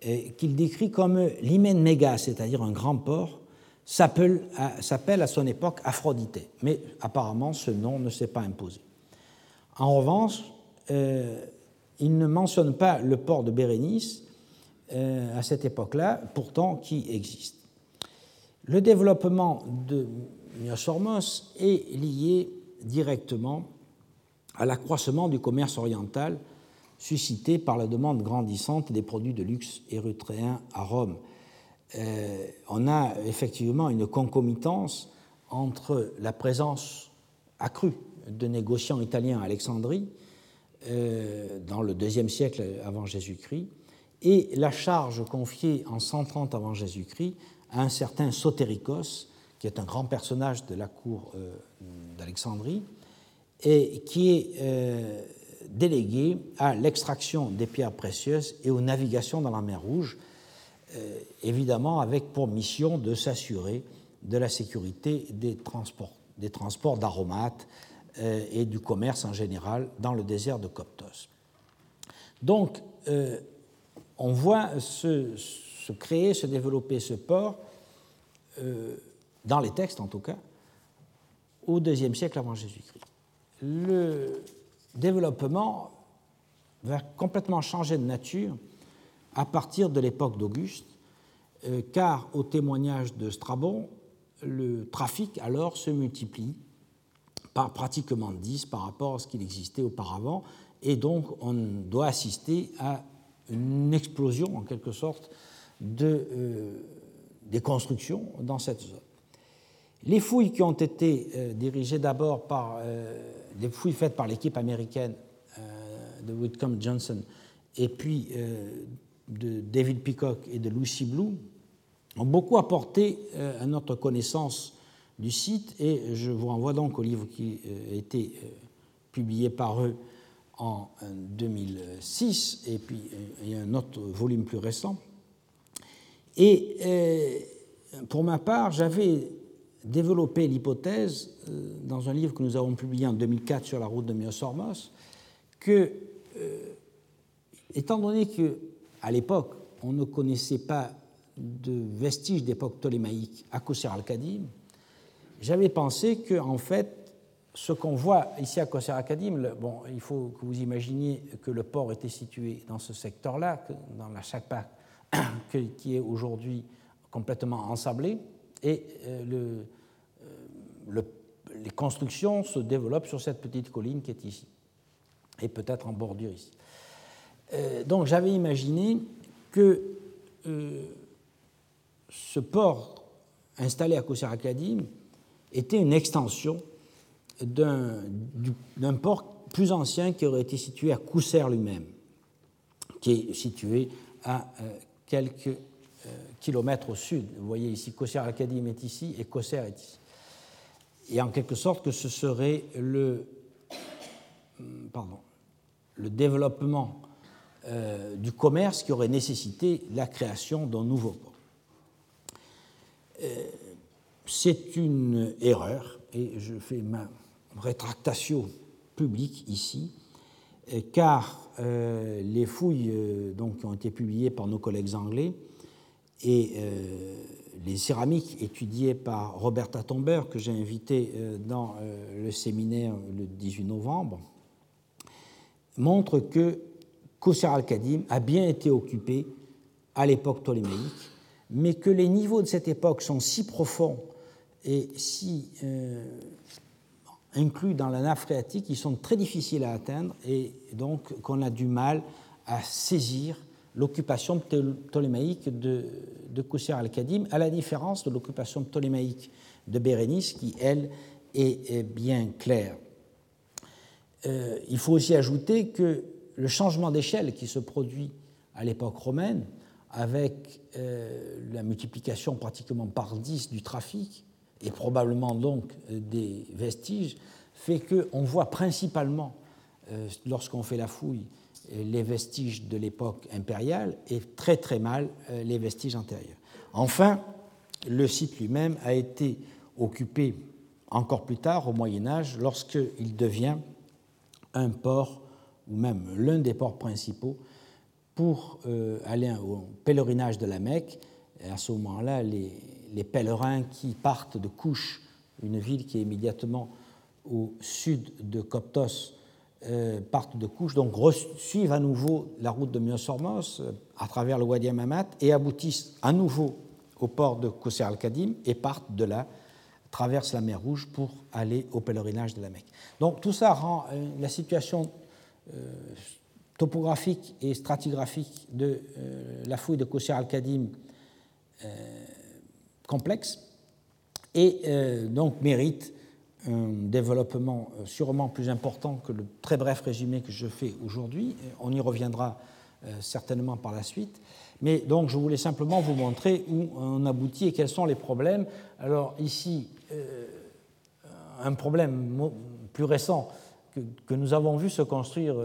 Speaker 2: qu'il décrit comme l'hymen méga, c'est-à-dire un grand port, s'appelle à, son époque Aphrodite, mais apparemment ce nom ne s'est pas imposé. En revanche, euh, il ne mentionne pas le port de Bérénice euh, à cette époque-là, pourtant qui existe. Le développement de Myosormos est lié directement à l'accroissement du commerce oriental suscité par la demande grandissante des produits de luxe érythréens à Rome. Euh, on a effectivement une concomitance entre la présence accrue de négociants italiens à Alexandrie euh, dans le deuxième siècle avant Jésus-Christ et la charge confiée en 130 avant Jésus-Christ à un certain Sotéricos, qui est un grand personnage de la cour euh, d'Alexandrie, et qui est délégué à l'extraction des pierres précieuses et aux navigations dans la mer Rouge, euh, évidemment avec pour mission de s'assurer de la sécurité des transports, des transports d'aromates euh, et du commerce en général dans le désert de Coptos. Donc, euh, on voit se, créer, se développer ce port, dans les textes en tout cas, au IIe siècle avant Jésus-Christ. Développement va complètement changer de nature à partir de l'époque d'Auguste, euh, car au témoignage de Strabon, le trafic alors se multiplie par pratiquement 10 par rapport à ce qu'il existait auparavant, et donc on doit assister à une explosion en quelque sorte de, euh, des constructions dans cette zone. Les fouilles qui ont été euh, dirigées d'abord par des fouilles faites par l'équipe américaine euh, de Whitcomb Johnson et puis euh, de David Peacock et de Lucy Blue ont beaucoup apporté euh, à notre connaissance du site et je vous renvoie donc au livre qui a été publié par eux en 2006 et puis il y a un autre volume plus récent. Et pour ma part, j'avais développé l'hypothèse, euh, dans un livre que nous avons publié en 2004 sur la route de Myosormos, que, euh, étant donné qu'à l'époque, on ne connaissait pas de vestiges d'époque ptolémaïque à Kosser al-Kadim, j'avais pensé que, en fait, ce qu'on voit ici à Kosser al-Kadim, bon, il faut que vous imaginiez que le port était situé dans ce secteur-là, dans la Chakpa, qui est aujourd'hui complètement ensablé, et euh, le, les constructions se développent sur cette petite colline qui est ici, et peut-être en bordure ici. Euh, donc j'avais imaginé que euh, ce port installé à Kousser-Akadim était une extension d'un port plus ancien qui aurait été situé à Kousser lui-même, qui est situé à quelques kilomètres au sud. Vous voyez ici, Kosser al-Kadim est ici et Kosser est ici. Et en quelque sorte que ce serait le, pardon, le développement du commerce qui aurait nécessité la création d'un nouveau port. C'est une erreur, et je fais ma rétractation publique ici, car euh, les fouilles euh, donc, qui ont été publiées par nos collègues anglais et euh, les céramiques étudiées par Roberta Tomber, que j'ai invité dans le séminaire le 18 novembre, montrent que Qusr al-Kadim a bien été occupé à l'époque ptoléméique, mais que les niveaux de cette époque sont si profonds et si euh, inclus dans la nappe phréatique, ils sont très difficiles à atteindre et donc qu'on a du mal à saisir l'occupation ptolémaïque de, de al-Kadim, à la différence de l'occupation ptolémaïque de Bérénice, qui, elle, est, bien claire. Euh, il faut aussi ajouter que le changement d'échelle qui se produit à l'époque romaine, avec euh, la multiplication pratiquement par 10 du trafic, et probablement donc euh, des vestiges, fait qu'on voit principalement, lorsqu'on fait la fouille, les vestiges de l'époque impériale et très très mal les vestiges antérieurs. Enfin, le site lui-même a été occupé encore plus tard, au Moyen Âge, lorsqu'il devient un port, ou même l'un des ports principaux, pour aller au pèlerinage de la Mecque. À ce moment-là, les, les pèlerins qui partent de Couche, une ville qui est immédiatement au sud de Coptos, euh, partent de Couche, donc suivent à nouveau la route de Myosormos euh, à travers le Wadi Amamat et aboutissent à nouveau au port de Qusr al-Kadim et partent de là, traversent la mer Rouge pour aller au pèlerinage de la Mecque. Donc tout ça rend euh, la situation topographique et stratigraphique de la fouille de Qusr al-Kadim complexe et euh, donc mérite un développement euh, sûrement plus important que le très bref résumé que je fais aujourd'hui. On y reviendra euh, certainement par la suite. Mais donc je voulais simplement vous montrer où on aboutit et quels sont les problèmes. Alors ici, un problème plus récent que, que, nous avons vu se construire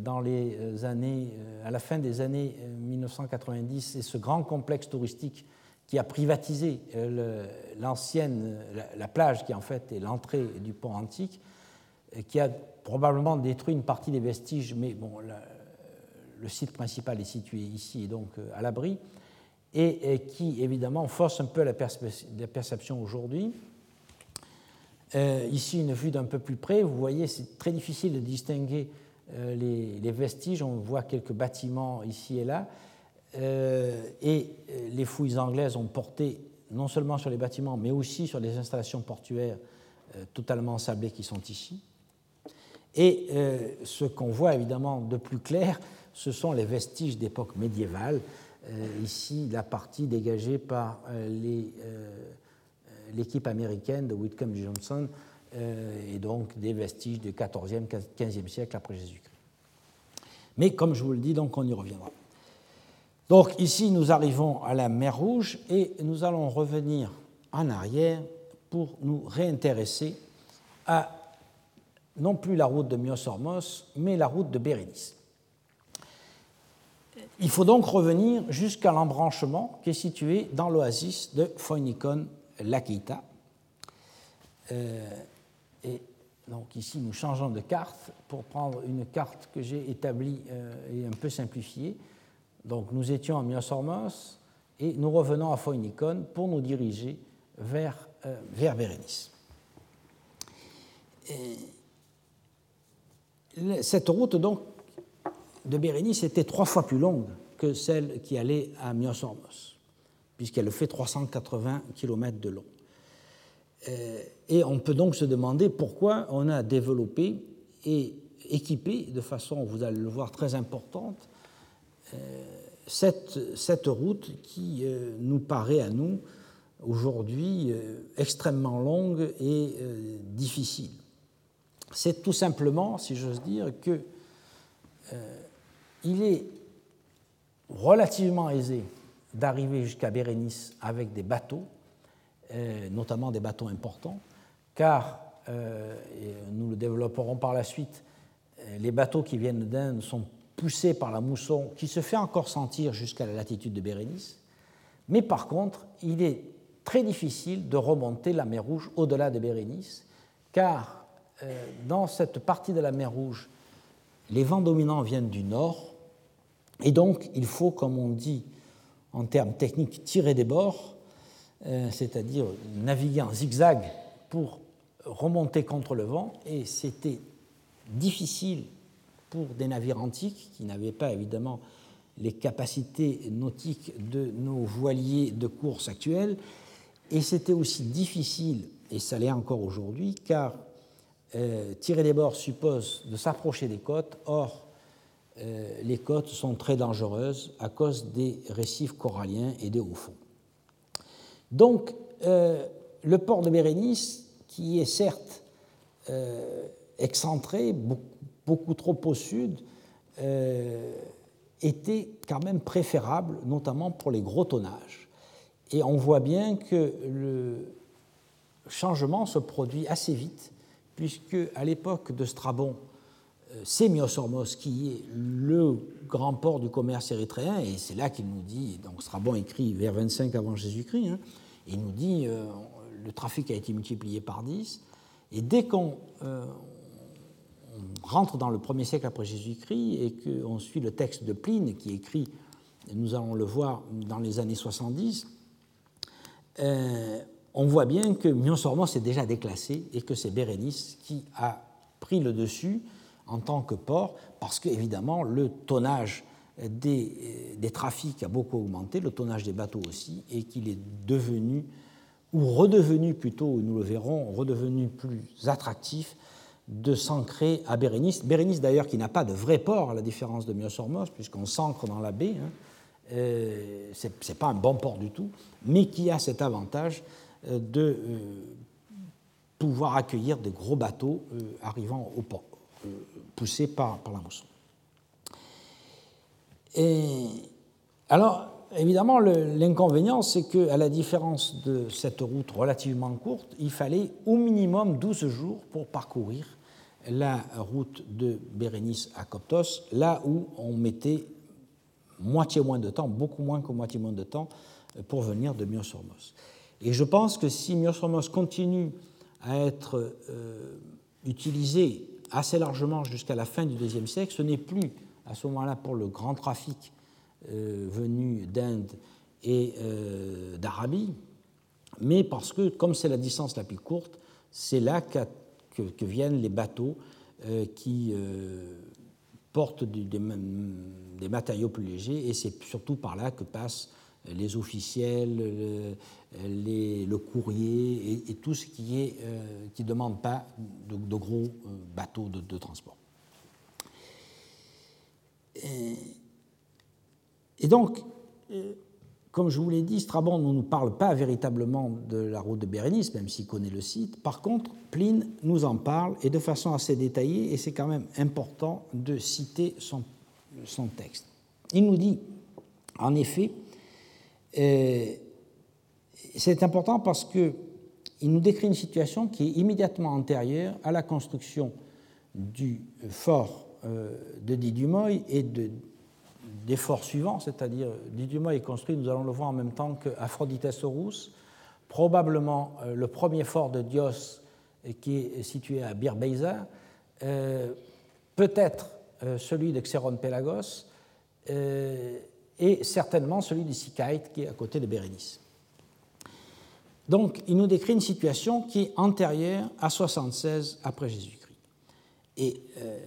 Speaker 2: dans les années, à la fin des années 1990, c'est ce grand complexe touristique qui a privatisé euh, l'ancienne, la, plage qui en fait est l'entrée du pont antique, qui a probablement détruit une partie des vestiges, mais bon, le site principal est situé ici et donc euh, à l'abri, et, qui évidemment force un peu la, perception aujourd'hui. Euh, ici, une vue d'un peu plus près, vous voyez, c'est très difficile de distinguer les, vestiges, on voit quelques bâtiments ici et là, euh, et euh, les fouilles anglaises ont porté non seulement sur les bâtiments, mais aussi sur les installations portuaires euh, totalement sablées qui sont ici. Et ce qu'on voit évidemment de plus clair, ce sont les vestiges d'époque médiévale. ici, la partie dégagée par l'équipe américaine de Whitcomb Johnson, et donc des vestiges du XIVe, XVe siècle après Jésus-Christ. Mais comme je vous le dis, donc on y reviendra. Donc ici, nous arrivons à la mer Rouge et nous allons revenir en arrière pour nous réintéresser à non plus la route de Myosormos, mais la route de Bérénice. Il faut donc revenir jusqu'à l'embranchement qui est situé dans l'oasis de Phoenikon Lakeita. Euh, et donc ici, nous changeons de carte pour prendre une carte que j'ai établie euh, et un peu simplifiée. Donc nous étions à Myosormos et nous revenons à Phoenikon pour nous diriger vers, euh, Bérénice. cette route donc de Bérénice était trois fois plus longue que celle qui allait à Myosormos, puisqu'elle fait 380 km de long. Euh, et on peut donc se demander pourquoi on a développé et équipé de façon, vous allez le voir, très importante, cette, route qui euh, nous paraît à nous aujourd'hui euh, extrêmement longue et difficile. C'est tout simplement, si j'ose dire, que il est relativement aisé d'arriver jusqu'à Bérénice avec des bateaux, euh, notamment des bateaux importants, car, euh, et nous le développerons par la suite, euh, les bateaux qui viennent d'Inde sont poussés par la mousson qui se fait encore sentir jusqu'à la latitude de Bérénice. Mais par contre, il est très difficile de remonter la mer Rouge au-delà de Bérénice, car dans cette partie de la mer Rouge, les vents dominants viennent du nord, et donc il faut, comme on dit en termes techniques, tirer des bords, euh, c'est-à-dire naviguer en zigzag pour remonter contre le vent, et c'était difficile pour des navires antiques qui n'avaient pas évidemment les capacités nautiques de nos voiliers de course actuels, et c'était aussi difficile, et ça l'est encore aujourd'hui, car euh, tirer des bords suppose de s'approcher des côtes, or euh, les côtes sont très dangereuses à cause des récifs coralliens et des hauts fonds. Donc, euh, le port de Bérénice, qui est certes excentré, beaucoup, trop au sud, était quand même préférable, notamment pour les gros tonnages. Et on voit bien que le changement se produit assez vite, puisque à l'époque de Strabon, c'est Myosormos qui est le grand port du commerce érythréen, et c'est là qu'il nous dit, donc Strabon écrit vers 25 avant Jésus-Christ, hein, il nous dit euh, le trafic a été multiplié par 10, et dès qu'on euh, rentre dans le premier siècle après Jésus-Christ et qu'on suit le texte de Pline qui écrit, nous allons le voir dans les années 70, euh, on voit bien que Myosormos est déjà déclassé et que c'est Bérénice qui a pris le dessus en tant que port, parce qu'évidemment, le tonnage des, des, trafics a beaucoup augmenté, le tonnage des bateaux aussi, et qu'il est devenu, ou redevenu plutôt, nous le verrons, redevenu plus attractif de s'ancrer à Bérénice. Bérénice d'ailleurs qui n'a pas de vrai port, à la différence de Myosormos, puisqu'on s'ancre dans la baie, hein. euh, ce n'est pas un bon port du tout, mais qui a cet avantage euh, de euh, pouvoir accueillir des gros bateaux arrivant au port poussé par, la mousson. Alors, évidemment, l'inconvénient, c'est qu'à la différence de cette route relativement courte, il fallait au minimum 12 jours pour parcourir la route de Bérénice à Coptos, là où on mettait moitié moins de temps, beaucoup moins que moitié moins de temps, pour venir de Myosormos. Et je pense que si Myosormos continue à être euh, utilisé assez largement jusqu'à la fin du IIe siècle. Ce n'est plus à ce moment-là pour le grand trafic euh, venu d'Inde et euh, d'Arabie, mais parce que, comme c'est la distance la plus courte, c'est là que, viennent les bateaux euh, qui portent des, matériaux plus légers, et c'est surtout par là que passent les officiels, le, courrier et, tout ce qui ne demande pas de, gros bateaux de, transport. Donc, euh, comme je vous l'ai dit, Strabon ne nous parle pas véritablement de la route de Bérénice, même s'il connaît le site. Par contre, Pline nous en parle et de façon assez détaillée, et c'est quand même important de citer son, texte. Il nous dit, en effet, c'est important parce qu'il nous décrit une situation qui est immédiatement antérieure à la construction du fort euh, de Didumoy et de, des forts suivants, c'est-à-dire Didumoy est construit, nous allons le voir en même temps qu'Aphroditesaurus, probablement euh, le premier fort de Dios euh, qui est situé à Birbeiza, peut-être celui de Xeron Pelagos, et certainement celui de Sikaït qui est à côté de Bérénice. Donc, il nous décrit une situation qui est antérieure à 76 après Jésus-Christ. Et euh,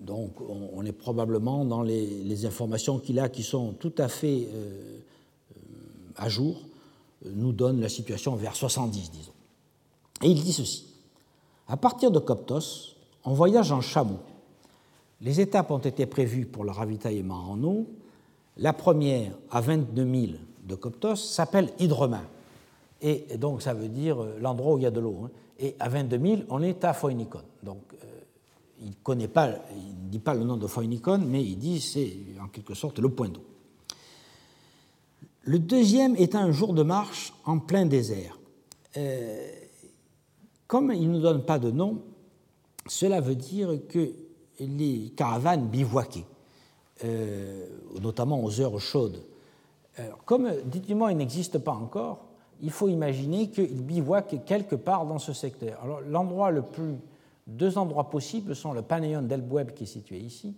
Speaker 2: donc, on, est probablement dans les, informations qu'il a qui sont tout à fait euh, euh, à jour, nous donne la situation vers 70, disons. Et il dit ceci À partir de Coptos, on voyage en chameau. Les étapes ont été prévues pour le ravitaillement en eau. La première, à 22 000 de Coptos, s'appelle Hydroma et donc ça veut dire euh, l'endroit où il y a de l'eau. Hein. Et à 22 000, on est à Phoenikon. Donc euh, il ne dit pas le nom de Phoenikon, mais il dit c'est en quelque sorte le point d'eau. Le deuxième est un jour de marche en plein désert. Euh, comme il ne donne pas de nom, cela veut dire que les caravanes bivouaquaient, euh, notamment aux heures chaudes. comme, dites-moi, il n'existe pas encore, il faut imaginer qu'ils bivouaquent quelque part dans ce secteur. Alors, l'endroit le plus, deux endroits possibles sont le Panéon d'Elboueb qui est situé ici,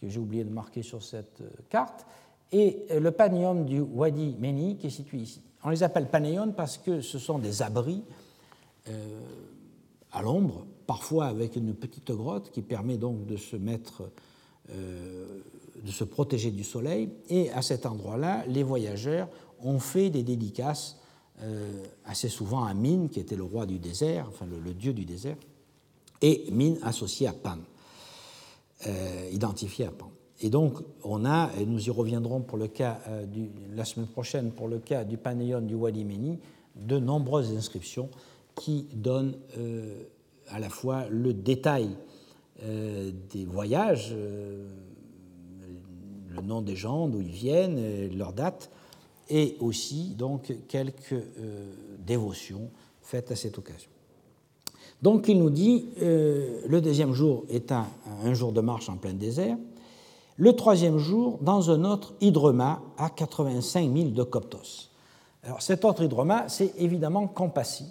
Speaker 2: que j'ai oublié de marquer sur cette carte, et le panéon du Wadi Meni qui est situé ici. On les appelle panéons parce que ce sont des abris euh, à l'ombre, parfois avec une petite grotte qui permet donc de se mettre, euh, de se protéger du soleil. Et à cet endroit-là, les voyageurs ont fait des dédicaces euh, assez souvent à Min, qui était le roi du désert, enfin le, dieu du désert, et Min associé à Pan, identifié à Pan. Et donc, on a, et nous y reviendrons pour le cas euh, du, la semaine prochaine pour le cas du Panéon du Wadi Meni, de nombreuses inscriptions qui donnent euh, à la fois le détail euh, des voyages, le nom des gens, d'où ils viennent, leur date, et aussi donc quelques dévotions faites à cette occasion. Donc il nous dit, le deuxième jour est un, jour de marche en plein désert, le troisième jour dans un autre hydroma à 85 000 de Coptos. Alors, cet autre hydroma, c'est évidemment Campassi,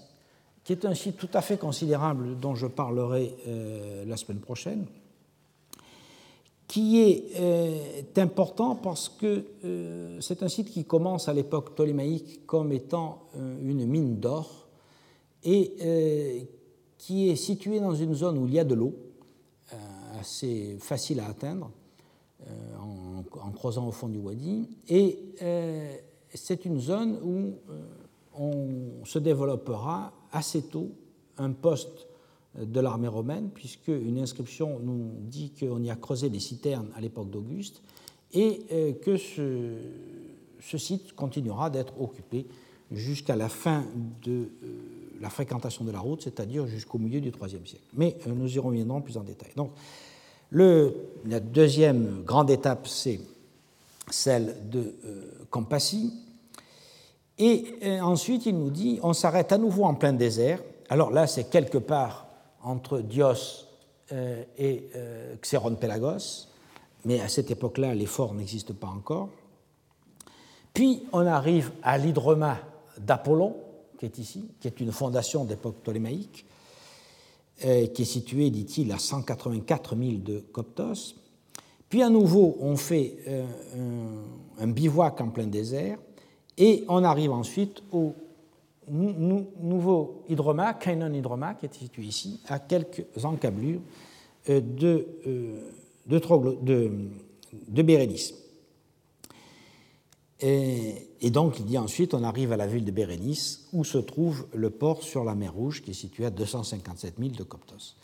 Speaker 2: qui est un site tout à fait considérable dont je parlerai euh, la semaine prochaine, qui est euh, important parce que euh, c'est un site qui commence à l'époque ptolémaïque comme étant une mine d'or et qui est situé dans une zone où il y a de l'eau, assez facile à atteindre, euh, en, creusant au fond du wadi. Et euh, c'est une zone où euh, on se développera assez tôt un poste de l'armée romaine, puisque une inscription nous dit qu'on y a creusé des citernes à l'époque d'Auguste, et que ce, ce, site continuera d'être occupé jusqu'à la fin de la fréquentation de la route, c'est-à-dire jusqu'au milieu du IIIe siècle. Mais nous y reviendrons plus en détail. Donc, la deuxième grande étape, c'est celle de euh, Campassi. Et euh, ensuite, il nous dit, on s'arrête à nouveau en plein désert. Alors là, c'est quelque part entre Dios euh, et Xéron Pelagos, mais à cette époque-là, les forts n'existent pas encore. Puis on arrive à l'hydroma d'Apollon, qui est ici, qui est une fondation d'époque ptolémaïque, euh, qui est situé, dit-il, à 184 000 de Coptos. Puis à nouveau, on fait euh, un, bivouac en plein désert et on arrive ensuite au nouveau hydroma, Kainon hydroma, qui est situé ici, à quelques encablures euh, de, de, de Bérénice. Et, donc, il dit ensuite, on arrive à la ville de Bérénice, où se trouve le port sur la mer Rouge, qui est situé à 257 000 de Coptos.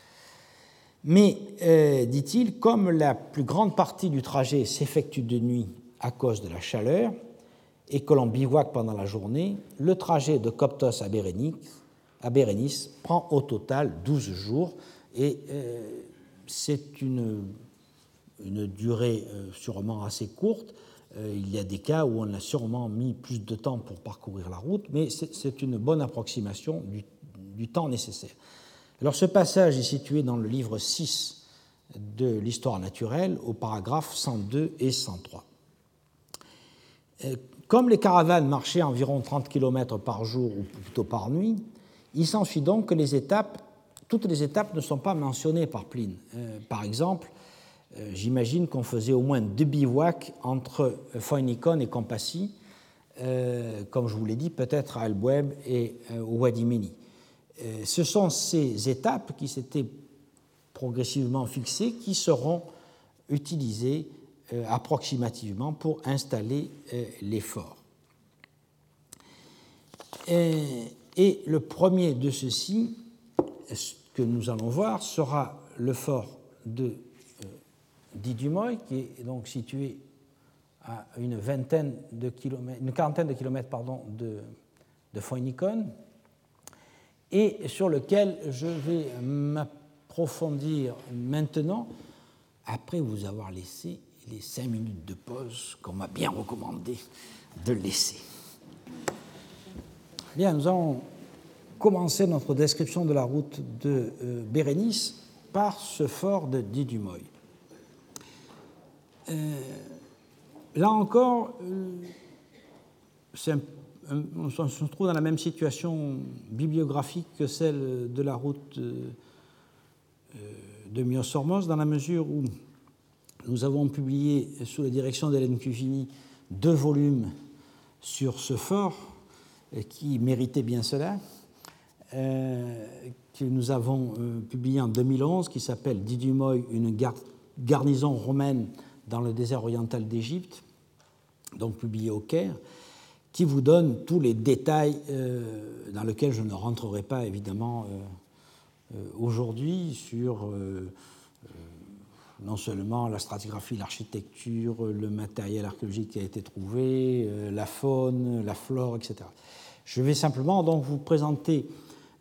Speaker 2: Mais, euh, dit-il, comme la plus grande partie du trajet s'effectue de nuit à cause de la chaleur, et que l'on bivouaque pendant la journée, le trajet de Coptos à Bérénice, à Bérénice prend au total 12 jours, et euh, c'est une, durée euh, sûrement assez courte, il y a des cas où on a sûrement mis plus de temps pour parcourir la route, mais c'est une bonne approximation du, temps nécessaire. Alors ce passage est situé dans le livre 6 de l'histoire naturelle, au paragraphe 102 et 103. Euh, comme les caravanes marchaient environ 30 km par jour ou plutôt par nuit, il s'ensuit donc que les étapes, toutes les étapes ne sont pas mentionnées par Pline. Euh, par exemple, euh, j'imagine qu'on faisait au moins deux bivouacs entre Phoinikon et Campassi, euh, comme je vous l'ai dit, peut-être à Elboueb et euh, au Wadi Meni. ce sont ces étapes qui s'étaient progressivement fixées qui seront utilisées approximativement pour installer les forts. Et, le premier de ceux-ci, que nous allons voir, sera le fort de dit Dumoy, qui est donc situé à une vingtaine de kilomètres, une quarantaine de kilomètres pardon, de, de et sur lequel je vais m'approfondir maintenant, après vous avoir laissé les cinq minutes de pause qu'on m'a bien recommandé de laisser. Bien, nous allons commencer notre description de la route de euh, Bérénice par ce fort de Didumoy. Euh, là encore, euh, on se trouve dans la même situation bibliographique que celle de la route de Myosormos, dans la mesure où nous avons publié sous la direction d'Hélène Cuvini deux volumes sur ce fort qui méritait bien cela, euh, que nous avons euh, publié en 2011, qui s'appelle Didumoy, une garnison romaine dans le désert oriental d'Égypte, donc publié au Caire, qui vous donne tous les détails euh, dans lesquels je ne rentrerai pas évidemment aujourd'hui sur non seulement la stratigraphie, l'architecture, le matériel archéologique qui a été trouvé, la faune, la flore, etc. Je vais simplement donc vous présenter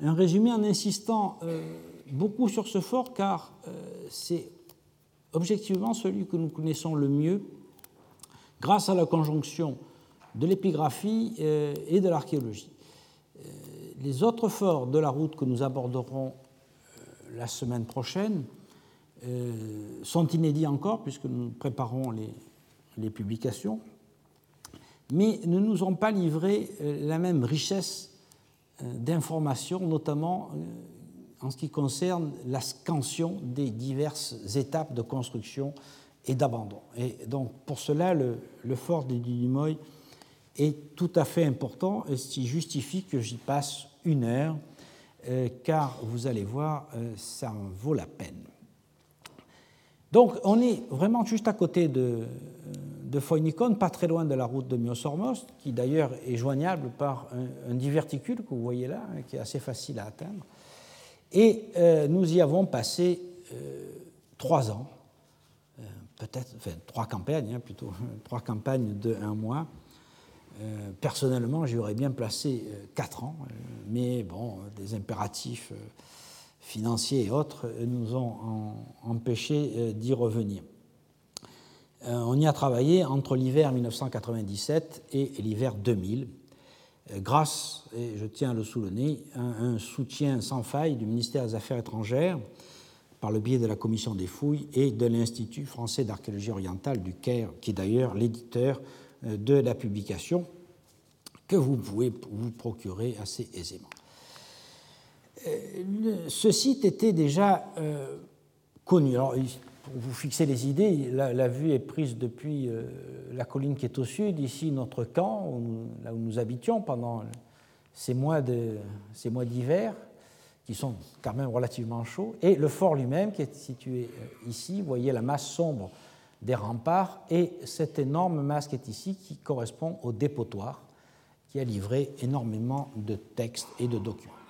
Speaker 2: un résumé en insistant euh, beaucoup sur ce fort car euh, c'est objectivement celui que nous connaissons le mieux grâce à la conjonction de l'épigraphie euh, et de l'archéologie. Les autres forts de la route que nous aborderons la semaine prochaine sont inédits encore puisque nous préparons les, publications mais ne nous ont pas livré euh, la même richesse euh, d'informations, notamment euh, en ce qui concerne la scansion des diverses étapes de construction et d'abandon. Et donc, pour cela, le, fort de Dumoy est tout à fait important et ce justifie que j'y passe une heure, car vous allez voir, ça en vaut la peine. Donc, on est vraiment juste à côté de, de Phoinikon, pas très loin de la route de Myosormos, qui d'ailleurs est joignable par un, diverticule que vous voyez là, hein, qui est assez facile à atteindre. Et euh, nous y avons passé euh, trois ans, euh, peut-être, enfin trois campagnes hein, plutôt, trois campagnes de un mois. personnellement, j'y aurais bien placé quatre ans, mais bon, des impératifs financiers et autres nous ont empêchés d'y revenir. On y a travaillé entre l'hiver 1997 et l'hiver 2000, euh, grâce, et je tiens à le souligner, à un soutien sans faille du ministère des Affaires étrangères par le biais de la Commission des fouilles et de l'Institut français d'archéologie orientale du Caire, qui est d'ailleurs l'éditeur euh, de la publication que vous pouvez vous procurer assez aisément. Ce site était déjà connu. Pour vous fixer les idées, la, vue est prise depuis euh, la colline qui est au sud, ici notre camp, là où nous habitions pendant ces mois d'hiver, qui sont quand même relativement chauds, et le fort lui-même qui est situé euh, ici. Vous voyez la masse sombre des remparts et cette énorme masse qui est ici qui correspond au dépotoir qui a livré énormément de textes et de documents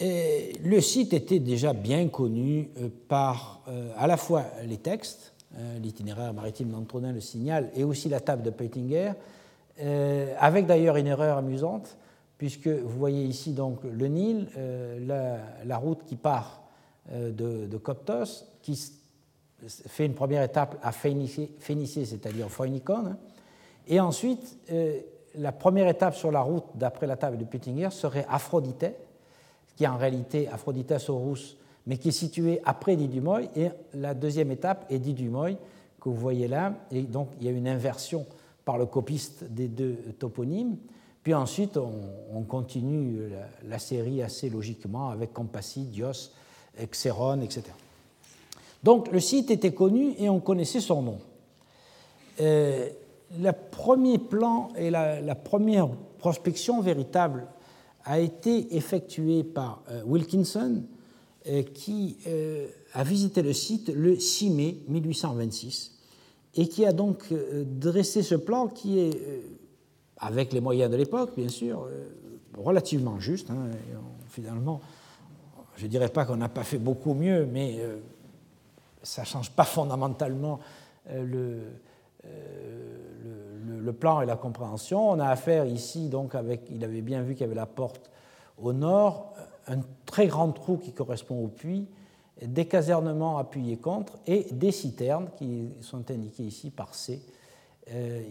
Speaker 2: le site était déjà bien connu euh, par euh, à la fois les textes, euh, l'itinéraire maritime d'Antonin le signal, et aussi la table de Peitinger, avec d'ailleurs une erreur amusante, puisque vous voyez ici donc le Nil, la, route qui part de, Coptos, qui fait une première étape à Phénicier, c'est-à-dire Phoenikon, hein. et ensuite la première étape sur la route d'après la table de Peitinger serait Aphrodite, qui est en réalité Aphrodita Saurus, mais qui est situé après Didumoy. Et la deuxième étape est Didumoy, que vous voyez là. Et donc, il y a une inversion par le copiste des deux toponymes. Puis ensuite, on, continue la, série assez logiquement avec Compassi, Dios, Xéron, etc. Donc, le site était connu et on connaissait son nom. Euh, le premier plan et la première prospection véritable a été effectué par euh, Wilkinson, euh, qui euh, a visité le site le 6 mai 1826 et qui a donc dressé ce plan qui est, avec les moyens de l'époque, bien sûr, relativement juste. Hein, finalement, je ne dirais pas qu'on n'a pas fait beaucoup mieux, mais ça ne change pas fondamentalement le, le, plan et la compréhension. On a affaire ici, donc, avec, il avait bien vu qu'il y avait la porte au nord, un très grand trou qui correspond au puits, des casernements appuyés contre et des citernes qui sont indiquées ici par C.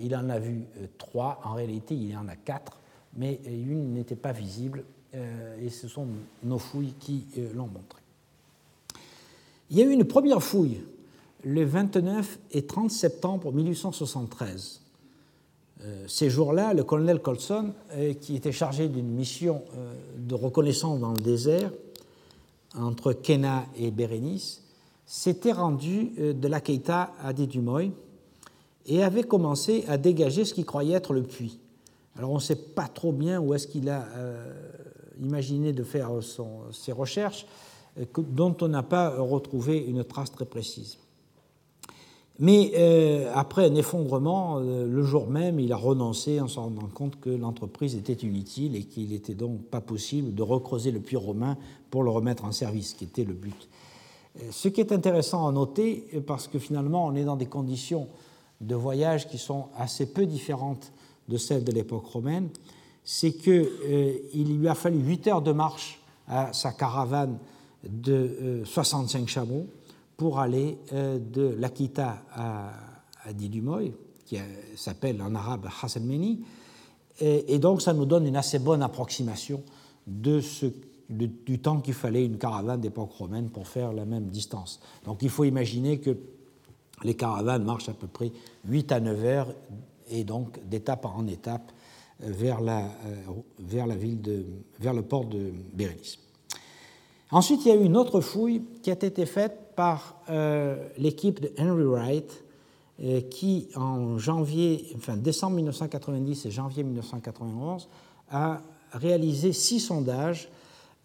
Speaker 2: il en a vu trois, en réalité il y en a quatre, mais une n'était pas visible et ce sont nos fouilles qui l'ont montré. Il y a eu une première fouille le 29 et 30 septembre 1873. Euh, ces jours-là, le colonel Colson, euh, qui était chargé d'une mission euh, de reconnaissance dans le désert entre Kena et Bérénice, s'était rendu de la Keita à Dédumoy et avait commencé à dégager ce qu'il croyait être le puits. Alors on ne sait pas trop bien où est-ce qu'il a imaginé de faire ses recherches, dont on n'a pas retrouvé une trace très précise. Mais euh, après un effondrement, euh, le jour même, il a renoncé en se rendant compte que l'entreprise était inutile et qu'il n'était donc pas possible de recreuser le puits romain pour le remettre en service, ce qui était le but. Euh, ce qui est intéressant à noter, parce que finalement on est dans des conditions de voyage qui sont assez peu différentes de celles de l'époque romaine, c'est qu'il lui a fallu 8 heures de marche à sa caravane de 65 chameaux pour aller euh, de l'Akita à, Didumoy, qui s'appelle en arabe Hasselmeni, et, donc ça nous donne une assez bonne approximation de ce, du temps qu'il fallait une caravane d'époque romaine pour faire la même distance. Donc il faut imaginer que les caravanes marchent à peu près 8 à 9 heures et donc d'étape en étape euh, vers la, euh, vers la ville de, vers le port de Bérénice. Ensuite, il y a eu une autre fouille qui a été faite par euh, l'équipe de Henry Wright, euh, qui en janvier, enfin décembre 1990 et janvier 1991 a réalisé six sondages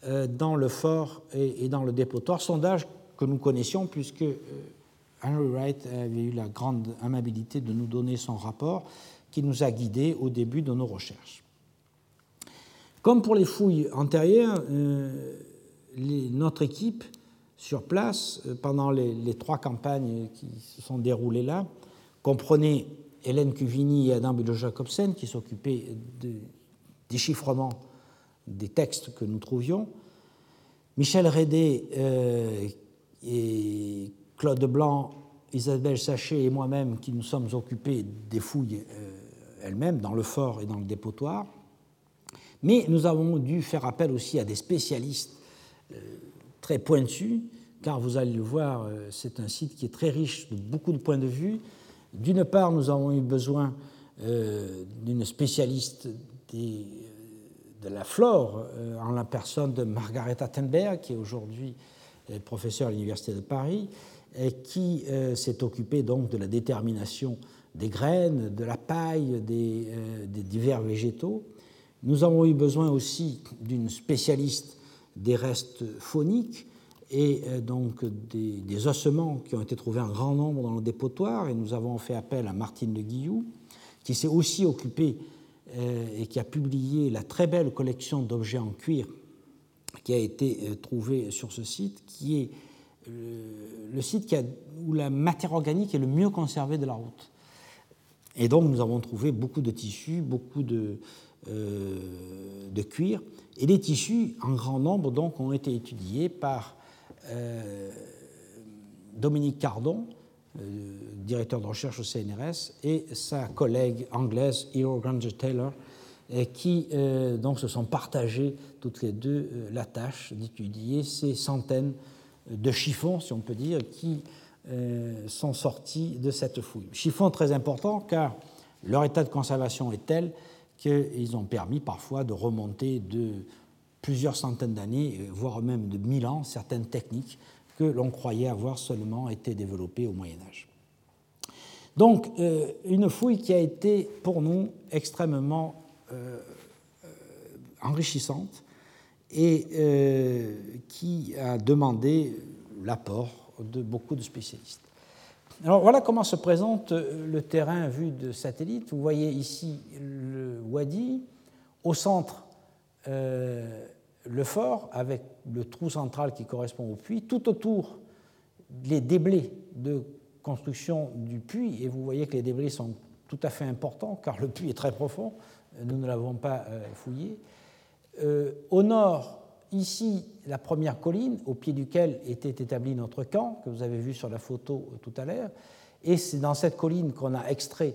Speaker 2: euh, dans le fort et, et, dans le dépotoir, sondages que nous connaissions puisque Henry Wright avait eu la grande amabilité de nous donner son rapport qui nous a guidés au début de nos recherches. Comme pour les fouilles antérieures, notre équipe sur place, euh, pendant les, trois campagnes qui se sont déroulées là, comprenait Hélène Cuvini et Adam Bilo Jacobsen qui s'occupaient du déchiffrement des textes que nous trouvions, Michel Rédé euh, et Claude Blanc, Isabelle Sachet et moi-même qui nous sommes occupés des fouilles euh, elles-mêmes dans le fort et dans le dépotoir. Mais nous avons dû faire appel aussi à des spécialistes très pointu, car vous allez le voir, euh, c'est un site qui est très riche de beaucoup de points de vue. D'une part, nous avons eu besoin euh, d'une spécialiste euh, de la flore, en la personne de Margaret Attenberg, qui est aujourd'hui professeure à l'Université de Paris, et qui s'est occupée donc de la détermination des graines, de la paille, des divers végétaux. Nous avons eu besoin aussi d'une spécialiste des restes phoniques et euh, donc des, ossements qui ont été trouvés en grand nombre dans le dépotoir. Et nous avons fait appel à Martine de Guillou, qui s'est aussi occupée euh, et qui a publié la très belle collection d'objets en cuir qui a été euh, trouvée sur ce site, qui est le site qui a, où la matière organique est le mieux conservée de la route. Et donc nous avons trouvé beaucoup de tissus, beaucoup de, de cuir et les tissus, en grand nombre, donc, ont été étudiés par euh, Dominique Cardon, euh, directeur de recherche au CNRS, et sa collègue anglaise, Hero Granger Taylor, qui euh, donc se sont partagés toutes les deux la tâche d'étudier ces centaines de chiffons, si on peut dire, qui sont sortis de cette fouille. Chiffons très importants car leur état de conservation est tel qu'ils ont permis parfois de remonter de plusieurs centaines d'années, voire même de mille ans, certaines techniques que l'on croyait avoir seulement été développées au Moyen Âge. Donc, euh, une fouille qui a été pour nous extrêmement euh, euh, enrichissante et qui a demandé l'apport de beaucoup de spécialistes. Alors voilà comment se présente euh, le terrain vu de satellite. Vous voyez ici le Wadi, au centre euh, le fort avec le trou central qui correspond au puits, tout autour les déblais de construction du puits, et vous voyez que les déblais sont tout à fait importants car le puits est très profond, nous ne l'avons pas euh, fouillé. au nord, ici, la première colline au pied duquel était établi notre camp, que vous avez vu sur la photo tout à l'heure, et c'est dans cette colline qu'on a extrait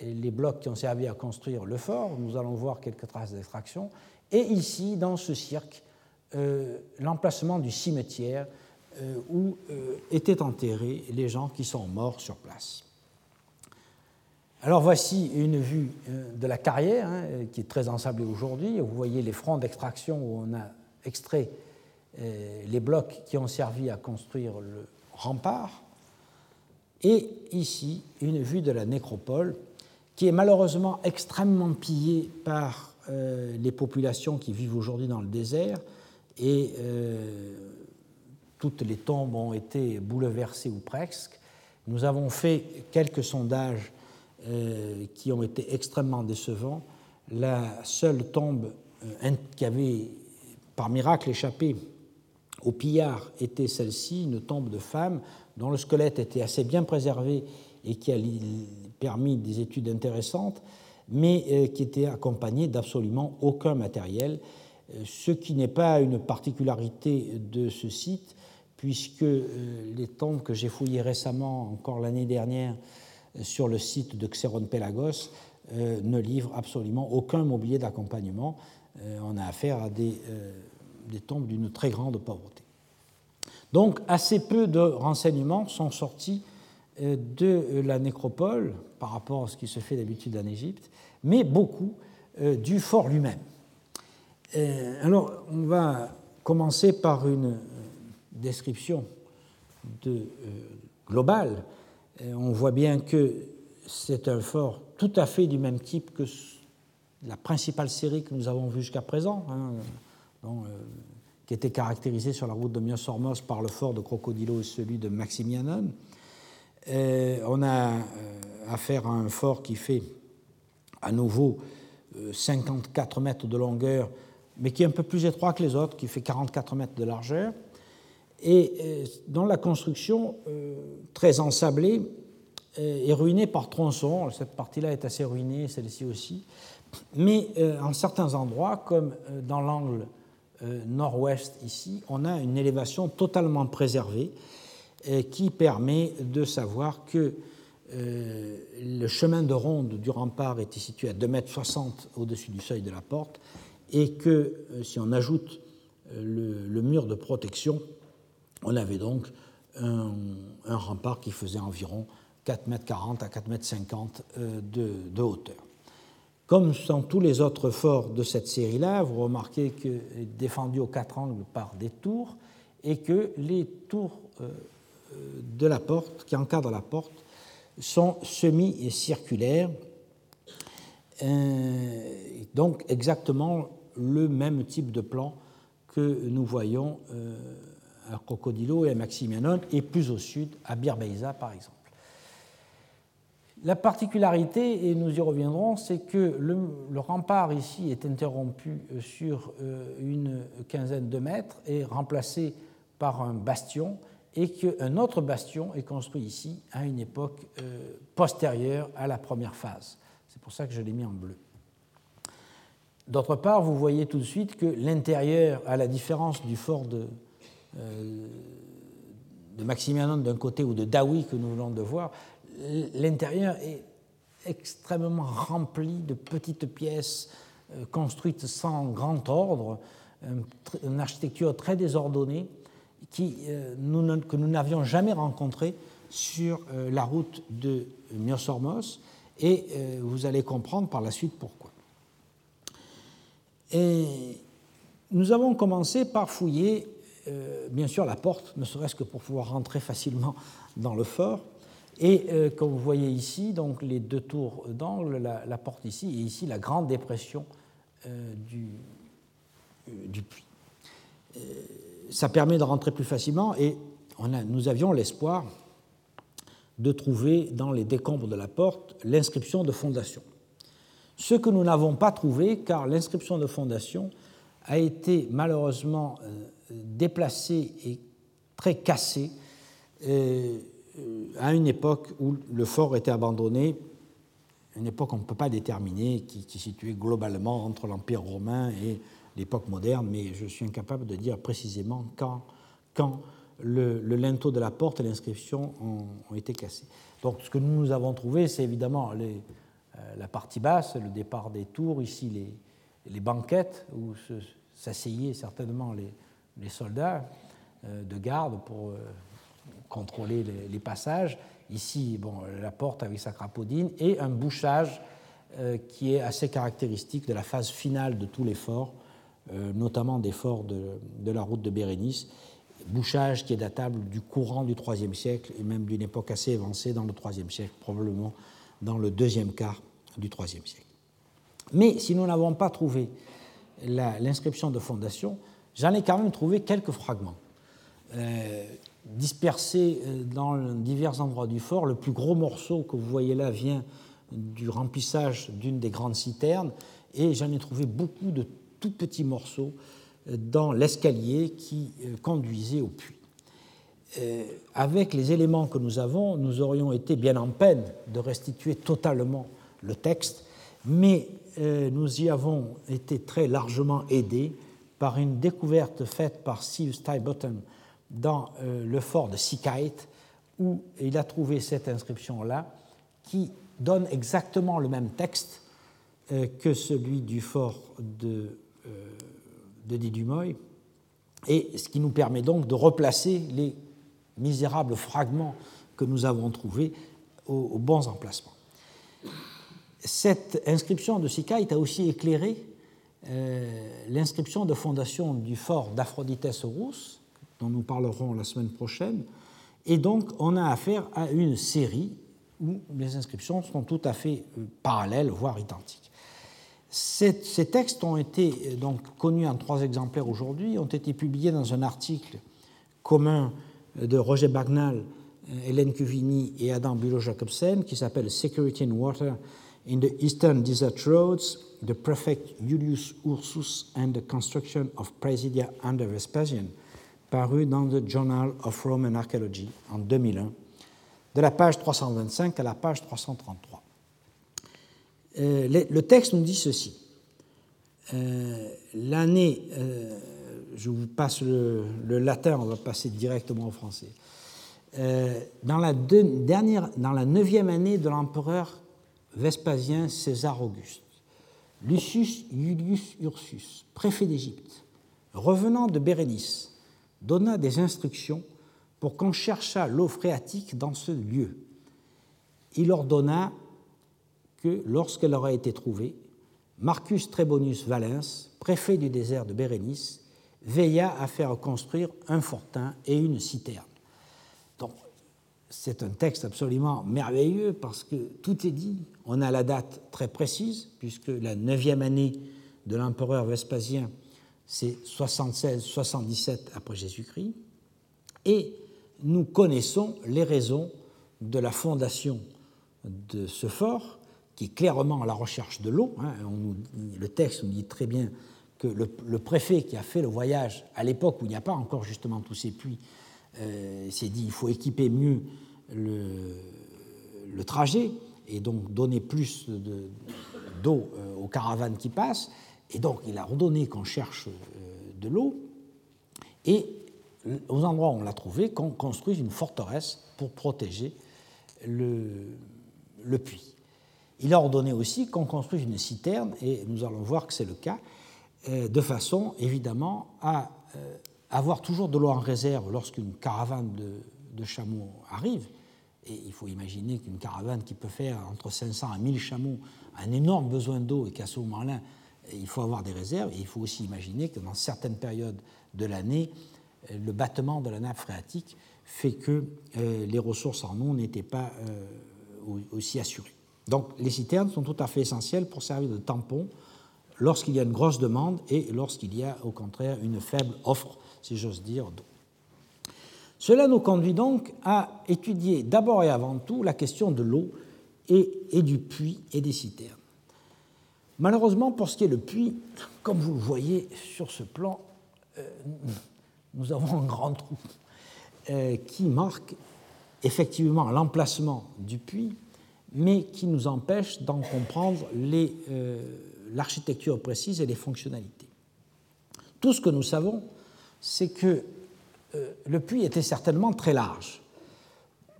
Speaker 2: les blocs qui ont servi à construire le fort. Nous allons voir quelques traces d'extraction. Et ici, dans ce cirque, euh, l'emplacement du cimetière euh, où euh, étaient enterrés les gens qui sont morts sur place. Alors voici une vue de la carrière hein, qui est très ensablée aujourd'hui. Vous voyez les fronts d'extraction où on a extrait les blocs qui ont servi à construire le rempart. Et ici, une vue de la nécropole qui est malheureusement extrêmement pillée par les populations qui vivent aujourd'hui dans le désert et euh, toutes les tombes ont été bouleversées ou presque. Nous avons fait quelques sondages euh, qui ont été extrêmement décevants. La seule tombe euh, qui avait par miracle échappé au pillard était celle-ci, une tombe de femme dont le squelette était assez bien préservé et qui a permis des études intéressantes, mais qui était accompagnée d'absolument aucun matériel ce qui n'est pas une particularité de ce site, puisque euh, les tombes que j'ai fouillées récemment, encore l'année dernière, euh, sur le site de Xeron Pelagos, euh, ne livrent absolument aucun mobilier d'accompagnement. On a affaire à des, des tombes d'une très grande pauvreté. Donc, assez peu de renseignements sont sortis de la nécropole par rapport à ce qui se fait d'habitude en Égypte, mais beaucoup du fort lui-même. Euh, alors, on va commencer par une euh, description de, euh, globale. on voit bien que c'est un fort tout à fait du même type que la principale série que nous avons vue jusqu'à présent, hein, qui était caractérisée sur la route de Myosormos par le fort de Crocodilo et celui de Maximianon. on a affaire à un fort qui fait à nouveau 54 mètres de longueur mais qui est un peu plus étroit que les autres, qui fait 44 mètres de largeur, et euh, dont la construction, euh, très ensablée, euh, est ruinée par tronçons. Cette partie-là est assez ruinée, celle-ci aussi. Mais en certains endroits, comme dans l'angle nord-ouest ici, on a une élévation totalement préservée qui permet de savoir que le chemin de ronde du rempart était situé à 2,60 mètres au-dessus du seuil de la porte et que euh, si on ajoute euh, le, mur de protection, on avait donc un, rempart qui faisait environ 4,40 m à 4,50 m euh, de, de, hauteur. Comme dans tous les autres forts de cette série-là, vous remarquez qu'il est défendu aux quatre angles par des tours et que les tours de la porte, qui encadrent la porte, sont semi-circulaires. donc exactement le même type de plan que nous voyons euh, à Crocodilo et à Maximianon, et plus au sud, à Birbeiza par exemple. La particularité, et nous y reviendrons, c'est que le, rempart ici est interrompu sur euh, une quinzaine de mètres et remplacé par un bastion, et qu'un autre bastion est construit ici à une époque euh, postérieure à la première phase. C'est pour ça que je l'ai mis en bleu. D'autre part, vous voyez tout de suite que l'intérieur, à la différence du fort de, euh, d'un côté ou de Dawi que nous venons de voir, l'intérieur est extrêmement rempli de petites pièces euh, construites sans grand ordre, une architecture très désordonnée euh, que nous n'avions jamais rencontrée sur la route de Myosormos, et vous allez comprendre par la suite pourquoi. Nous avons commencé par fouiller, euh, bien sûr, la porte, ne serait-ce que pour pouvoir rentrer facilement dans le fort. Et euh, comme vous voyez ici, donc les deux tours d'angle, la, porte ici, et ici la grande dépression euh, du, du, puits. ça permet de rentrer plus facilement et on a, nous avions l'espoir de trouver dans les décombres de la porte l'inscription de fondation ce que nous n'avons pas trouvé, car l'inscription de fondation a été malheureusement euh, déplacée et très cassée euh, à une époque où le fort était abandonné, une époque qu'on ne peut pas déterminer, qui, qui situait globalement entre l'Empire romain et l'époque moderne, mais je suis incapable de dire précisément quand, le, linteau de la porte et l'inscription ont, été cassés. Donc ce que nous avons trouvé, c'est évidemment euh, la partie basse, le départ des tours, ici les, banquettes où s'asseyaient certainement les, les soldats euh, de garde pour euh, contrôler les, passages. Ici, bon, la porte avec sa crapaudine et un bouchage qui est assez caractéristique de la phase finale de tous les forts, notamment des forts de, de la route de Bérénice, bouchage qui est datable du courant du IIIe siècle et même d'une époque assez avancée dans le IIIe siècle, probablement dans le deuxième quart du IIIe siècle. Mais si nous n'avons pas trouvé l'inscription de fondation, j'en ai quand même trouvé quelques fragments. Euh, dispersés euh, dans divers endroits du fort. Le plus gros morceau que vous voyez là vient du remplissage d'une des grandes citernes, et j'en ai trouvé beaucoup de tout petits morceaux euh, dans l'escalier qui conduisait au puits. avec les éléments que nous avons, nous aurions été bien en peine de restituer totalement le texte, mais euh, nous y avons été très largement aidés par une découverte faite par Steve Stybottom dans euh, le fort de Sikait, où il a trouvé cette inscription-là, qui donne exactement le même texte euh, que celui du fort de, de Didumoy, et ce qui nous permet donc de replacer les misérables fragments que nous avons trouvés aux bons emplacements. Cette inscription de Sikait a aussi éclairé euh, l'inscription de fondation du fort d'Aphroditès Rousse, nous parlerons la semaine prochaine. Et donc, on a affaire à une série où les inscriptions sont tout à fait euh, parallèles, voire identiques. Ces, textes ont été euh, donc connus en trois exemplaires aujourd'hui, ont été publiés dans un article commun de Roger Bagnal, Hélène Cuvini et Adam Bulow-Jacobsen qui s'appelle Security in Water in the Eastern Desert Roads, the prefect Julius Ursus and the construction of Presidia under Vespasian, paru dans the Journal of Roman Archaeology en 2001, de la page 325 à la page 333. Euh, le, texte nous dit ceci. Euh, L'année, euh, je vous passe le, latin, on va passer directement au français. Dans, la dernière, dans la neuvième année de l'empereur Vespasien César Auguste, Lucius Iulius Ursus, préfet d'Égypte, revenant de Bérénice, donna des instructions pour qu'on cherchât l'eau phréatique dans ce lieu. Il ordonna que, lorsqu'elle aura été trouvée, Marcus Trebonius Valens, préfet du désert de Bérénice, veilla à faire construire un fortin et une citerne. Donc, c'est un texte absolument merveilleux parce que tout est dit. On a la date très précise, puisque la neuvième année de l'empereur Vespasien, c'est 76-77 après Jésus-Christ. Et nous connaissons les raisons de la fondation de ce fort, qui est clairement la recherche de l'eau. Hein. le texte nous dit très bien que le, préfet qui a fait le voyage à l'époque où il n'y a pas encore justement tous ces puits, euh, s'est dit il faut équiper mieux le, trajet et donc donner plus d'eau euh, aux caravanes qui passent. Et donc il a ordonné qu'on cherche euh, de l'eau et aux endroits où on l'a trouvé, qu'on construise une forteresse pour protéger le, puits. Il a ordonné aussi qu'on construise une citerne, et nous allons voir que c'est le cas, euh, de façon évidemment à avoir toujours de l'eau en réserve lorsqu'une caravane de, de chameaux arrive, et il faut imaginer qu'une caravane qui peut faire entre 500 à 1000 chameaux a un énorme besoin d'eau et qu'à ce moment-là, il faut avoir des réserves. Et il faut aussi imaginer que dans certaines périodes de l'année, le battement de la nappe phréatique fait que euh, les ressources en eau n'étaient pas euh, aussi assurées. Donc les citernes sont tout à fait essentielles pour servir de tampon lorsqu'il y a une grosse demande et lorsqu'il y a au contraire une faible offre, si j'ose dire, d'eau. Cela nous conduit donc à étudier d'abord et avant tout la question de l'eau et, du puits et des citernes. Malheureusement, pour ce qui est le puits, comme vous le voyez sur ce plan, euh, nous avons un grand trou euh, qui marque effectivement l'emplacement du puits, mais qui nous empêche d'en comprendre euh, l'architecture précise et les fonctionnalités. Tout ce que nous savons, c'est que le puits était certainement très large,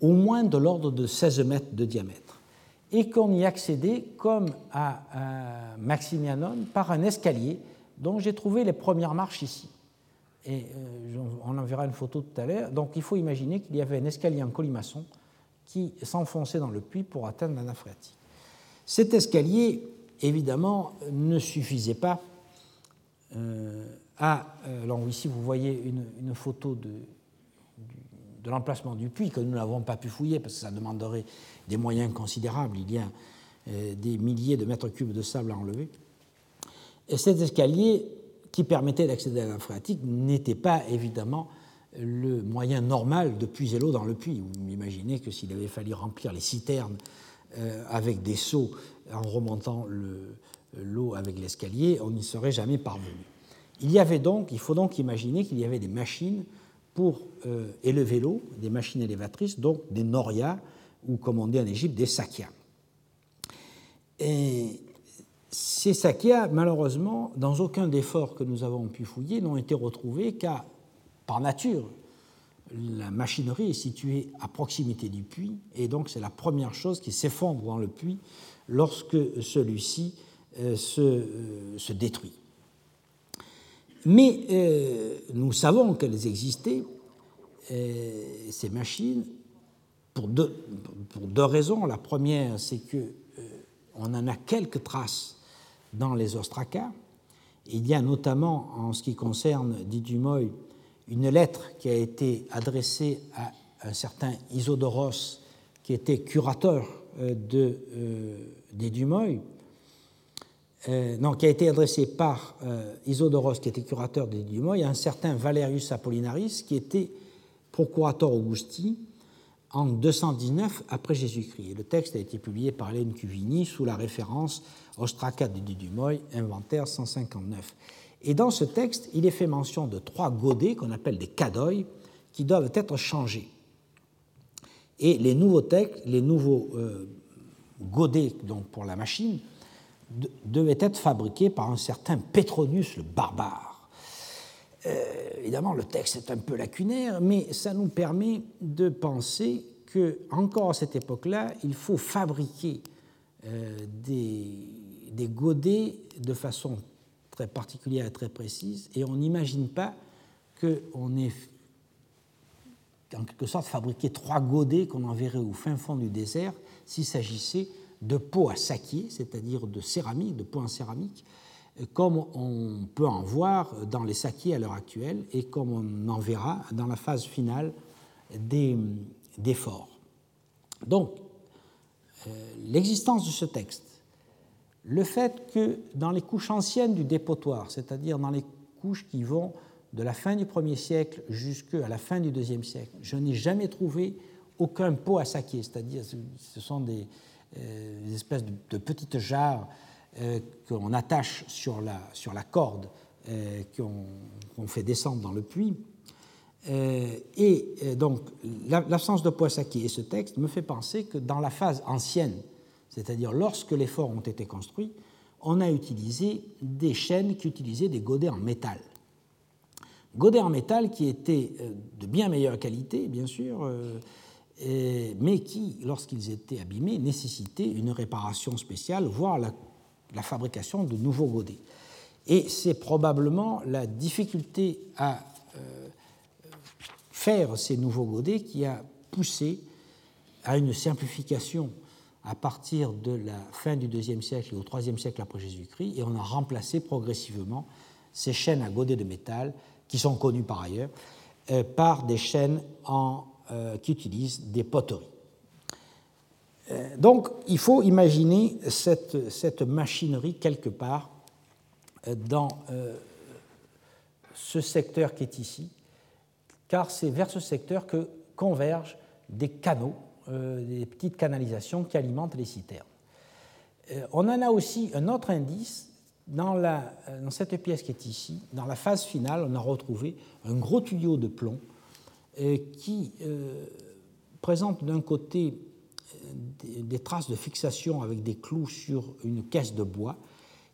Speaker 2: au moins de l'ordre de 16 mètres de diamètre, et qu'on y accédait, comme à, Maximianon, par un escalier dont j'ai trouvé les premières marches ici. Et euh, on en verra une photo tout à l'heure. Donc il faut imaginer qu'il y avait un escalier en colimaçon qui s'enfonçait dans le puits pour atteindre la nappe phréatique. Cet escalier, évidemment, ne suffisait pas euh, à. Euh, alors ici, vous voyez une, photo de, de l'emplacement du puits que nous n'avons pas pu fouiller parce que ça demanderait des moyens considérables. Il y a euh, des milliers de mètres cubes de sable à enlever. Et cet escalier qui permettait d'accéder à la phréatique n'était pas évidemment le moyen normal de puiser l'eau dans le puits. Vous imaginez que s'il avait fallu remplir les citernes euh, avec des seaux en remontant l'eau avec l'escalier, on n'y serait jamais parvenu. Il y avait donc, il faut donc imaginer qu'il y avait des machines pour euh, élever l'eau, des machines élévatrices, donc des norias, ou comme on dit en Égypte, des sakias. Et ces sakias, malheureusement, dans aucun des forts que nous avons pu fouiller, n'ont été retrouvés car, par nature, la machinerie est située à proximité du puits, et donc c'est la première chose qui s'effondre dans le puits lorsque celui-ci euh, euh, se, détruit. Mais euh, nous savons qu'elles existaient, ces machines, pour deux, raisons. La première, c'est que on en a quelques traces dans les ostracas. Il y a notamment, en ce qui concerne Didumoy, une lettre qui a été adressée à un certain Isodoros, qui était curateur euh, de, euh, Dumoy, euh, non, qui a été adressée par Isodoros, qui était curateur des à un certain Valerius Apollinaris, qui était procurateur Augusti en 219 après Jésus-Christ. le texte a été publié par Hélène Cuvini sous la référence Ostraka de Dumoy, inventaire 159. Et dans ce texte, il est fait mention de trois godets qu'on appelle des cadoïs qui doivent être changés. Et les nouveaux, textes, les nouveaux euh, godets donc pour la machine devaient être fabriqués par un certain Petronius le barbare. Euh, évidemment, le texte est un peu lacunaire, mais ça nous permet de penser que encore à cette époque-là, il faut fabriquer euh, des, godets de façon très particulière et très précise, et on n'imagine pas qu'on ait en quelque sorte fabriqué trois godets qu'on enverrait au fin fond du désert s'il s'agissait de pots à sakier, c'est-à-dire de céramique, de pots en céramique, comme on peut en voir dans les sakiers à l'heure actuelle et comme on en verra dans la phase finale des, des forts. Donc, euh, l'existence de ce texte le fait que dans les couches anciennes du dépotoir, c'est-à-dire dans les couches qui vont de la fin du 1er siècle jusqu'à la fin du 2e siècle, je n'ai jamais trouvé aucun pot à saquer, c'est-à-dire ce sont des, euh, espèces de, petites jarres euh, qu'on attache sur la, sur la corde euh, qu'on fait descendre dans le puits. et donc l'absence de saquer et ce texte me fait penser que dans la phase ancienne c'est-à-dire lorsque les forts ont été construits, on a utilisé des chaînes qui utilisaient des godets en métal. Godets en métal qui étaient euh, de bien meilleure qualité, bien sûr, euh, mais qui, lorsqu'ils étaient abîmés, nécessitaient une réparation spéciale, voire la, fabrication de nouveaux godets. Et c'est probablement la difficulté à euh, faire ces nouveaux godets qui a poussé à une simplification à partir de la fin du IIe siècle et au IIIe siècle après Jésus-Christ, et on a remplacé progressivement ces chaînes à godets de métal, qui sont connues par ailleurs, euh, par des chaînes euh, qui utilisent des poteries. Euh, donc il faut imaginer cette, machinerie quelque part dans ce secteur qui est ici, car c'est vers ce secteur que convergent des canaux euh, des petites canalisations qui alimentent les citernes. Euh, on en a aussi un autre indice dans, la, euh, dans, cette pièce qui est ici. Dans la phase finale, on a retrouvé un gros tuyau de plomb qui présente d'un côté des, traces de fixation avec des clous sur une caisse de bois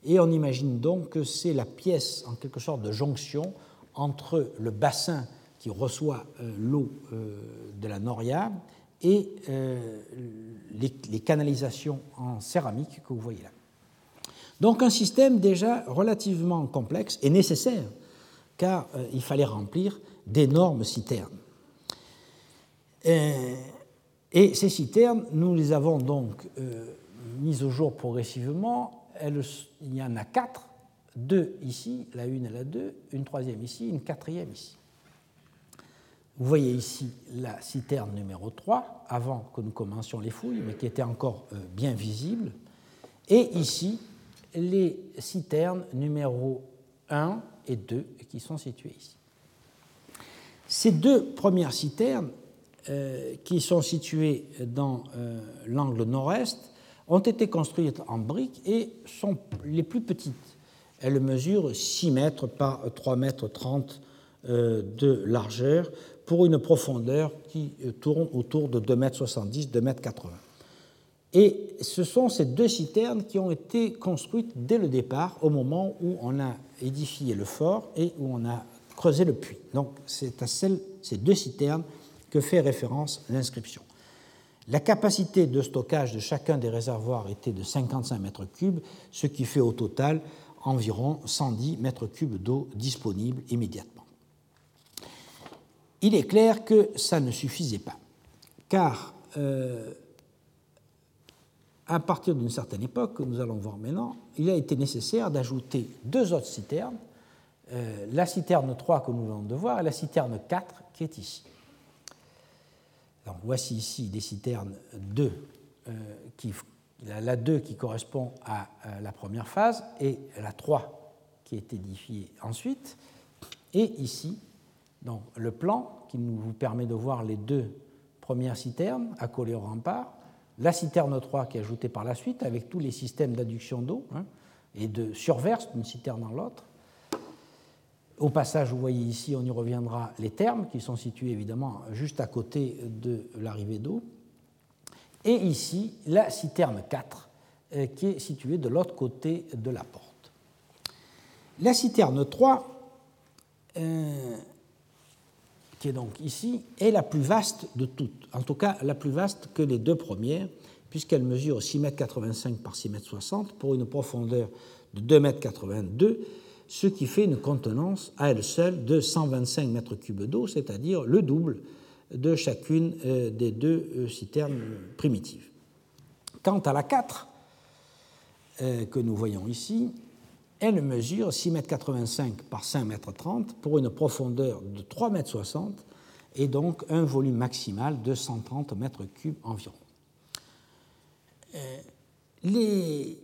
Speaker 2: Et on imagine donc que c'est la pièce, en quelque sorte, de jonction entre le bassin qui reçoit euh, l'eau euh, de la Noria et euh, les, canalisations en céramique que vous voyez là. Donc un système déjà relativement complexe et nécessaire, car il fallait remplir d'énormes citernes. Ces citernes, nous les avons donc mises au jour progressivement. il y en a quatre, deux ici, la une et la deux, une troisième ici, une quatrième ici. Vous voyez ici la citerne numéro 3, avant que nous commencions les fouilles, mais qui était encore euh, bien visible. Et ici, les citernes numéro 1 et 2 qui sont situées ici. Ces deux premières citernes, euh, qui sont situées dans euh, l'angle nord-est, ont été construites en briques et sont les plus petites. Elles mesurent 6 mètres par 3 mètres 30 de largeur pour une profondeur qui euh, tourne autour de 2,70 m, 2,80 m. Et ce sont ces deux citernes qui ont été construites dès le départ, au moment où on a édifié le fort et où on a creusé le puits. Donc c'est à celles, ces deux citernes que fait référence l'inscription. La capacité de stockage de chacun des réservoirs était de 55 mètres cubes, ce qui fait au total environ 110 mètres cubes d'eau disponibles immédiatement. Il est clair que ça ne suffisait pas, car euh, à partir d'une certaine époque, que nous allons voir maintenant, il a été nécessaire d'ajouter deux autres citernes, euh, la citerne 3 que nous venons de voir et la citerne 4 qui est ici. Voici ici des citernes 2, euh, la 2 qui correspond à la première phase et la 3 qui est édifiée ensuite, et ici donc, le plan qui nous permet de voir les deux premières citernes accolées au rempart, la citerne 3 qui est ajoutée par la suite avec tous les systèmes d'adduction d'eau hein, et de surverse d'une citerne dans l'autre. Au passage, vous voyez ici, on y reviendra, les thermes qui sont situés évidemment juste à côté de l'arrivée d'eau. Et ici, la citerne 4 euh, qui est située de l'autre côté de la porte. La citerne 3 qui est donc ici, est la plus vaste de toutes, en tout cas la plus vaste que les deux premières, puisqu'elle mesure 6,85 m par 6,60 m pour une profondeur de 2,82 m, ce qui fait une contenance à elle seule de 125 m3 d'eau, c'est-à-dire le double de chacune euh, des deux euh, citernes primitives. Quant à la 4, euh, que nous voyons ici, elle mesure 6,85 m par 5,30 m pour une profondeur de 3,60 m et donc un volume maximal de 130 m3 environ. Les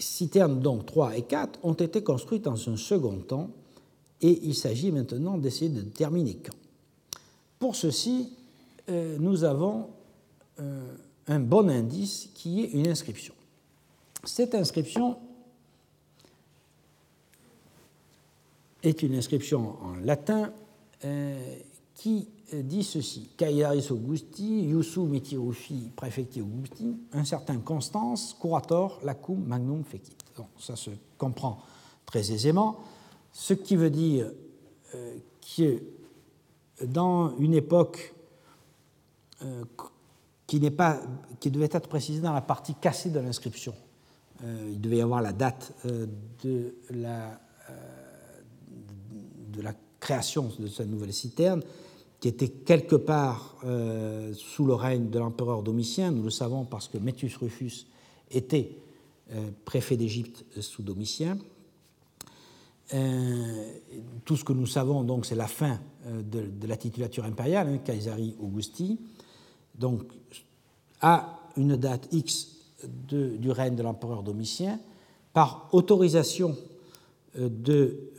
Speaker 2: citernes donc 3 et 4 ont été construites dans un second temps et il s'agit maintenant d'essayer de déterminer quand. Pour ceci, euh, nous avons euh, un bon indice qui est une inscription. Cette inscription est une inscription en latin euh, qui dit ceci Caiaris Augusti, Iusu Metirufi Prefecti Augusti, un certain Constance, curator lacum magnum fecit. ça se comprend très aisément, ce qui veut dire euh, que dans une époque qui, pas, qui devait être précisée dans la partie cassée de l'inscription, il devait y avoir la date de la de la création de cette nouvelle citerne, qui était quelque part euh, sous le règne de l'empereur Domitien. Nous le savons parce que Métus Rufus était euh, préfet d'Égypte sous Domitien. Euh, tout ce que nous savons, donc, c'est la fin de, la titulature impériale, hein, Caesari Augusti. Donc, à une date X du règne de l'empereur Domitien, par autorisation de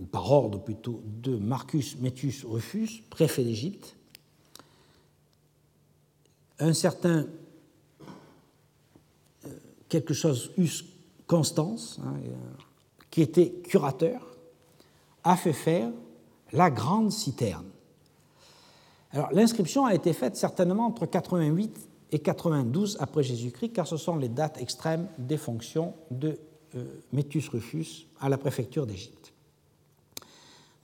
Speaker 2: ou par ordre plutôt, de Marcus Mettus Rufus, préfet d'Égypte, un certain euh, quelque chose Us Constance, hein, euh, qui était curateur, a fait faire la grande citerne. Alors l'inscription a été faite certainement entre 88 et 92 après Jésus-Christ, car ce sont les dates extrêmes des fonctions de Métus Rufus à la préfecture d'Égypte.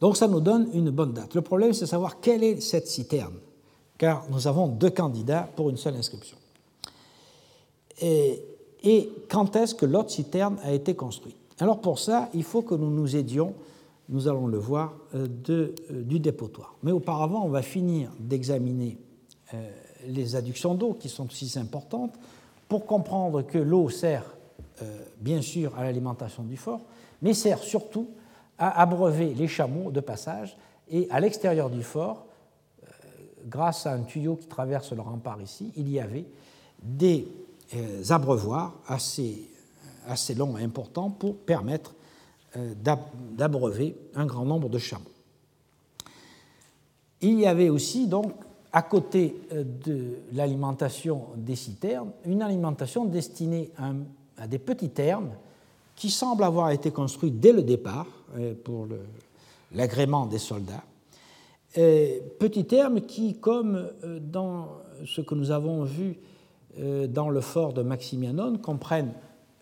Speaker 2: Donc ça nous donne une bonne date. Le problème, c'est de savoir quelle est cette citerne, car nous avons deux candidats pour une seule inscription. Et, quand est-ce que l'autre citerne a été construite? Alors pour ça, il faut que nous nous aidions, nous allons le voir, euh, euh, du dépotoir. Mais auparavant, on va finir d'examiner euh, les adductions d'eau qui sont aussi importantes pour comprendre que l'eau sert bien sûr à l'alimentation du fort, mais sert surtout à abreuver les chameaux de passage et à l'extérieur du fort, euh, grâce à un tuyau qui traverse le rempart ici, il y avait des euh, abreuvoirs assez, longs et importants pour permettre euh, d'abreuver un grand nombre de chameaux. Il y avait aussi donc à côté de l'alimentation des citernes, une alimentation destinée à, des petits termes qui semblent avoir été construits dès le départ euh, pour l'agrément des soldats. petit terme qui, comme euh, dans ce que nous avons vu euh, dans le fort de Maximianon, comprennent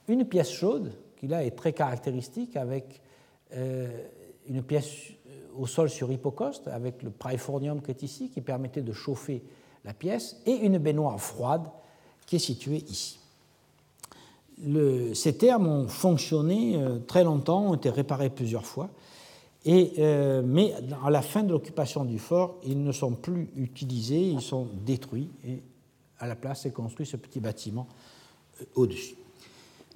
Speaker 2: une pièce chaude, qui là est très caractéristique, avec une pièce au sol sur hypocoste, avec le praefornium qui est ici, qui permettait de chauffer la pièce, et une baignoire froide qui est située ici ces termes ont fonctionné euh, très longtemps, ont été réparés plusieurs fois, euh, mais à la fin de l'occupation du fort, ils ne sont plus utilisés, ils sont détruits, et à la place est construit ce petit bâtiment euh, au-dessus.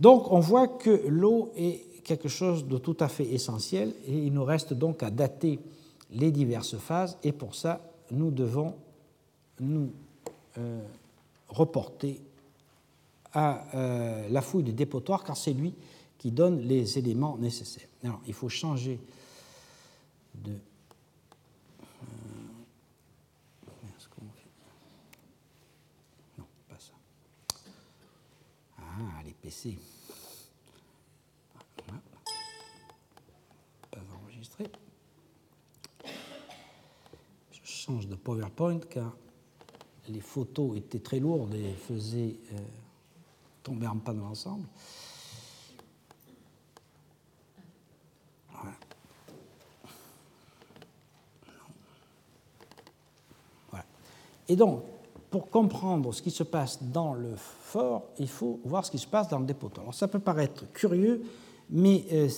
Speaker 2: Donc on voit que l'eau est quelque chose de tout à fait essentiel, et il nous reste donc à dater les diverses phases, et pour ça, nous devons nous reporter à euh, la fouille du dépotoir, car c'est lui qui donne les éléments nécessaires. Alors, il faut changer de. Euh, non, pas ça. Ah, les PC. Pas enregistré. Je change de PowerPoint car les photos étaient très lourdes et faisaient. Euh, tomber en panne ensemble. Voilà. Et donc, pour comprendre ce qui se passe dans le fort, il faut voir ce qui se passe dans le dépotoir. Alors ça peut paraître curieux, mais euh,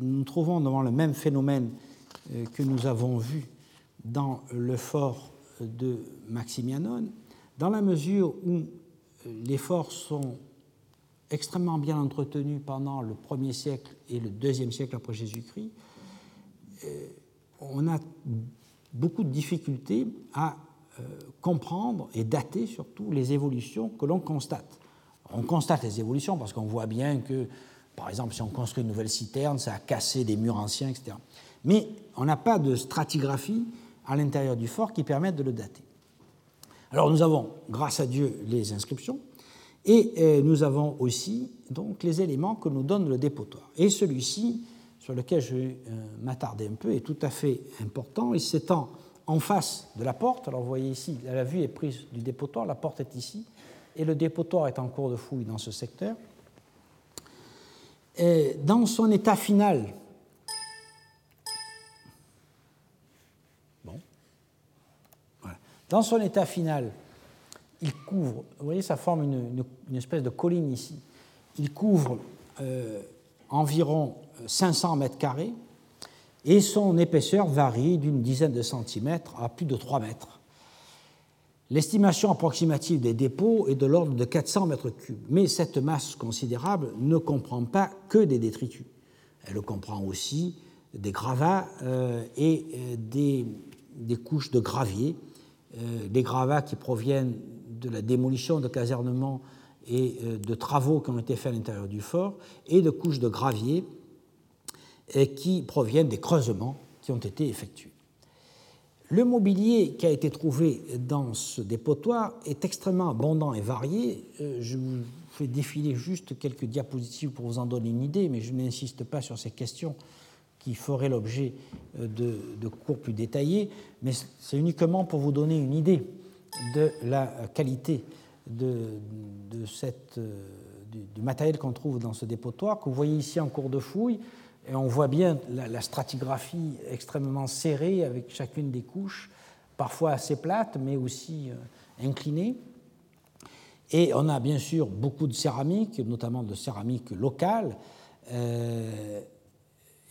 Speaker 2: nous nous trouvons devant le même phénomène euh, que nous avons vu dans le fort de Maximianon, dans la mesure où euh, les forts sont extrêmement bien entretenu pendant le 1er siècle et le 2e siècle après Jésus-Christ, euh, on a beaucoup de difficultés à euh, comprendre et dater surtout les évolutions que l'on constate. On constate les évolutions parce qu'on voit bien que, par exemple, si on construit une nouvelle citerne, ça a cassé des murs anciens, etc. Mais on n'a pas de stratigraphie à l'intérieur du fort qui permette de le dater. Alors nous avons, grâce à Dieu, les inscriptions, et euh, nous avons aussi donc, les éléments que nous donne le dépotoir. Et celui-ci, sur lequel je vais euh, m'attarder un peu, est tout à fait important. Il s'étend en face de la porte. Alors vous voyez ici, la vue est prise du dépotoir, la porte est ici, et le dépotoir est en cours de fouille dans ce secteur. Dans son état final, bon, voilà. dans son état final, il couvre, vous voyez, ça forme une, espèce de colline ici. Il couvre euh, environ 500 mètres carrés et son épaisseur varie d'une dizaine de centimètres à plus de 3 mètres. L'estimation approximative des dépôts est de l'ordre de 400 mètres cubes, mais cette masse considérable ne comprend pas que des détritus. Elle comprend aussi des gravats euh, et euh, des, couches de gravier, des gravats qui proviennent de la démolition de casernements et euh, de travaux qui ont été faits à l'intérieur du fort, et de couches de gravier qui proviennent des creusements qui ont été effectués. Le mobilier qui a été trouvé dans ce dépotoir est extrêmement abondant et varié. Euh, je vous fais défiler juste quelques diapositives pour vous en donner une idée, mais je n'insiste pas sur ces questions qui feraient l'objet euh, de, de, cours plus détaillés, mais c'est uniquement pour vous donner une idée de la qualité de, cette, du, matériel qu'on trouve dans ce dépotoir, que vous voyez ici en cours de fouille. Et on voit bien la, stratigraphie extrêmement serrée avec chacune des couches, parfois assez plates, mais aussi euh, inclinées. Et on a bien sûr beaucoup de céramique, notamment de céramique locale, euh,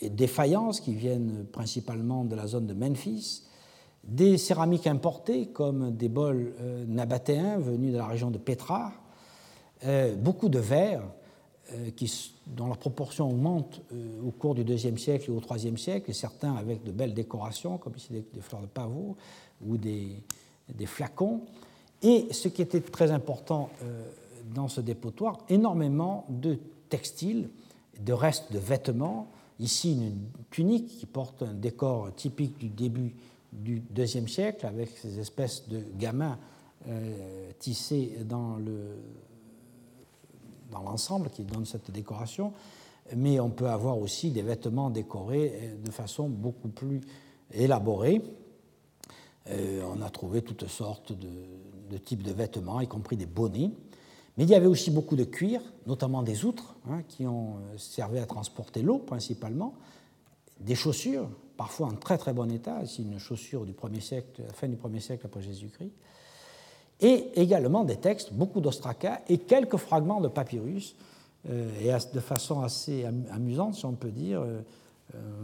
Speaker 2: et des faïences qui viennent principalement de la zone de Memphis, des céramiques importées comme des bols euh, nabatéens venus de la région de Petra, euh, beaucoup de verre euh, qui, dont la proportion augmente au cours du IIe siècle et au IIIe siècle, et certains avec de belles décorations, comme ici des, fleurs de pavot ou des, flacons. Et ce qui était très important dans ce dépotoir, énormément de textiles, de restes de vêtements, Ici, une tunique qui porte un décor typique du début du IIe siècle, avec ces espèces de gamins euh, tissés dans le dans l'ensemble qui donne cette décoration, mais on peut avoir aussi des vêtements décorés euh, de façon beaucoup plus élaborée. Euh, on a trouvé toutes sortes de, types de vêtements, y compris des bonnets. Mais il y avait aussi beaucoup de cuir, notamment des outres, hein, qui ont servi à transporter l'eau principalement, des chaussures, parfois en très très bon état, ici une chaussure du 1er siècle, fin du 1er siècle après Jésus-Christ, et également des textes, beaucoup d'ostracas et quelques fragments de papyrus, euh, et de façon assez amusante, si on peut dire, euh,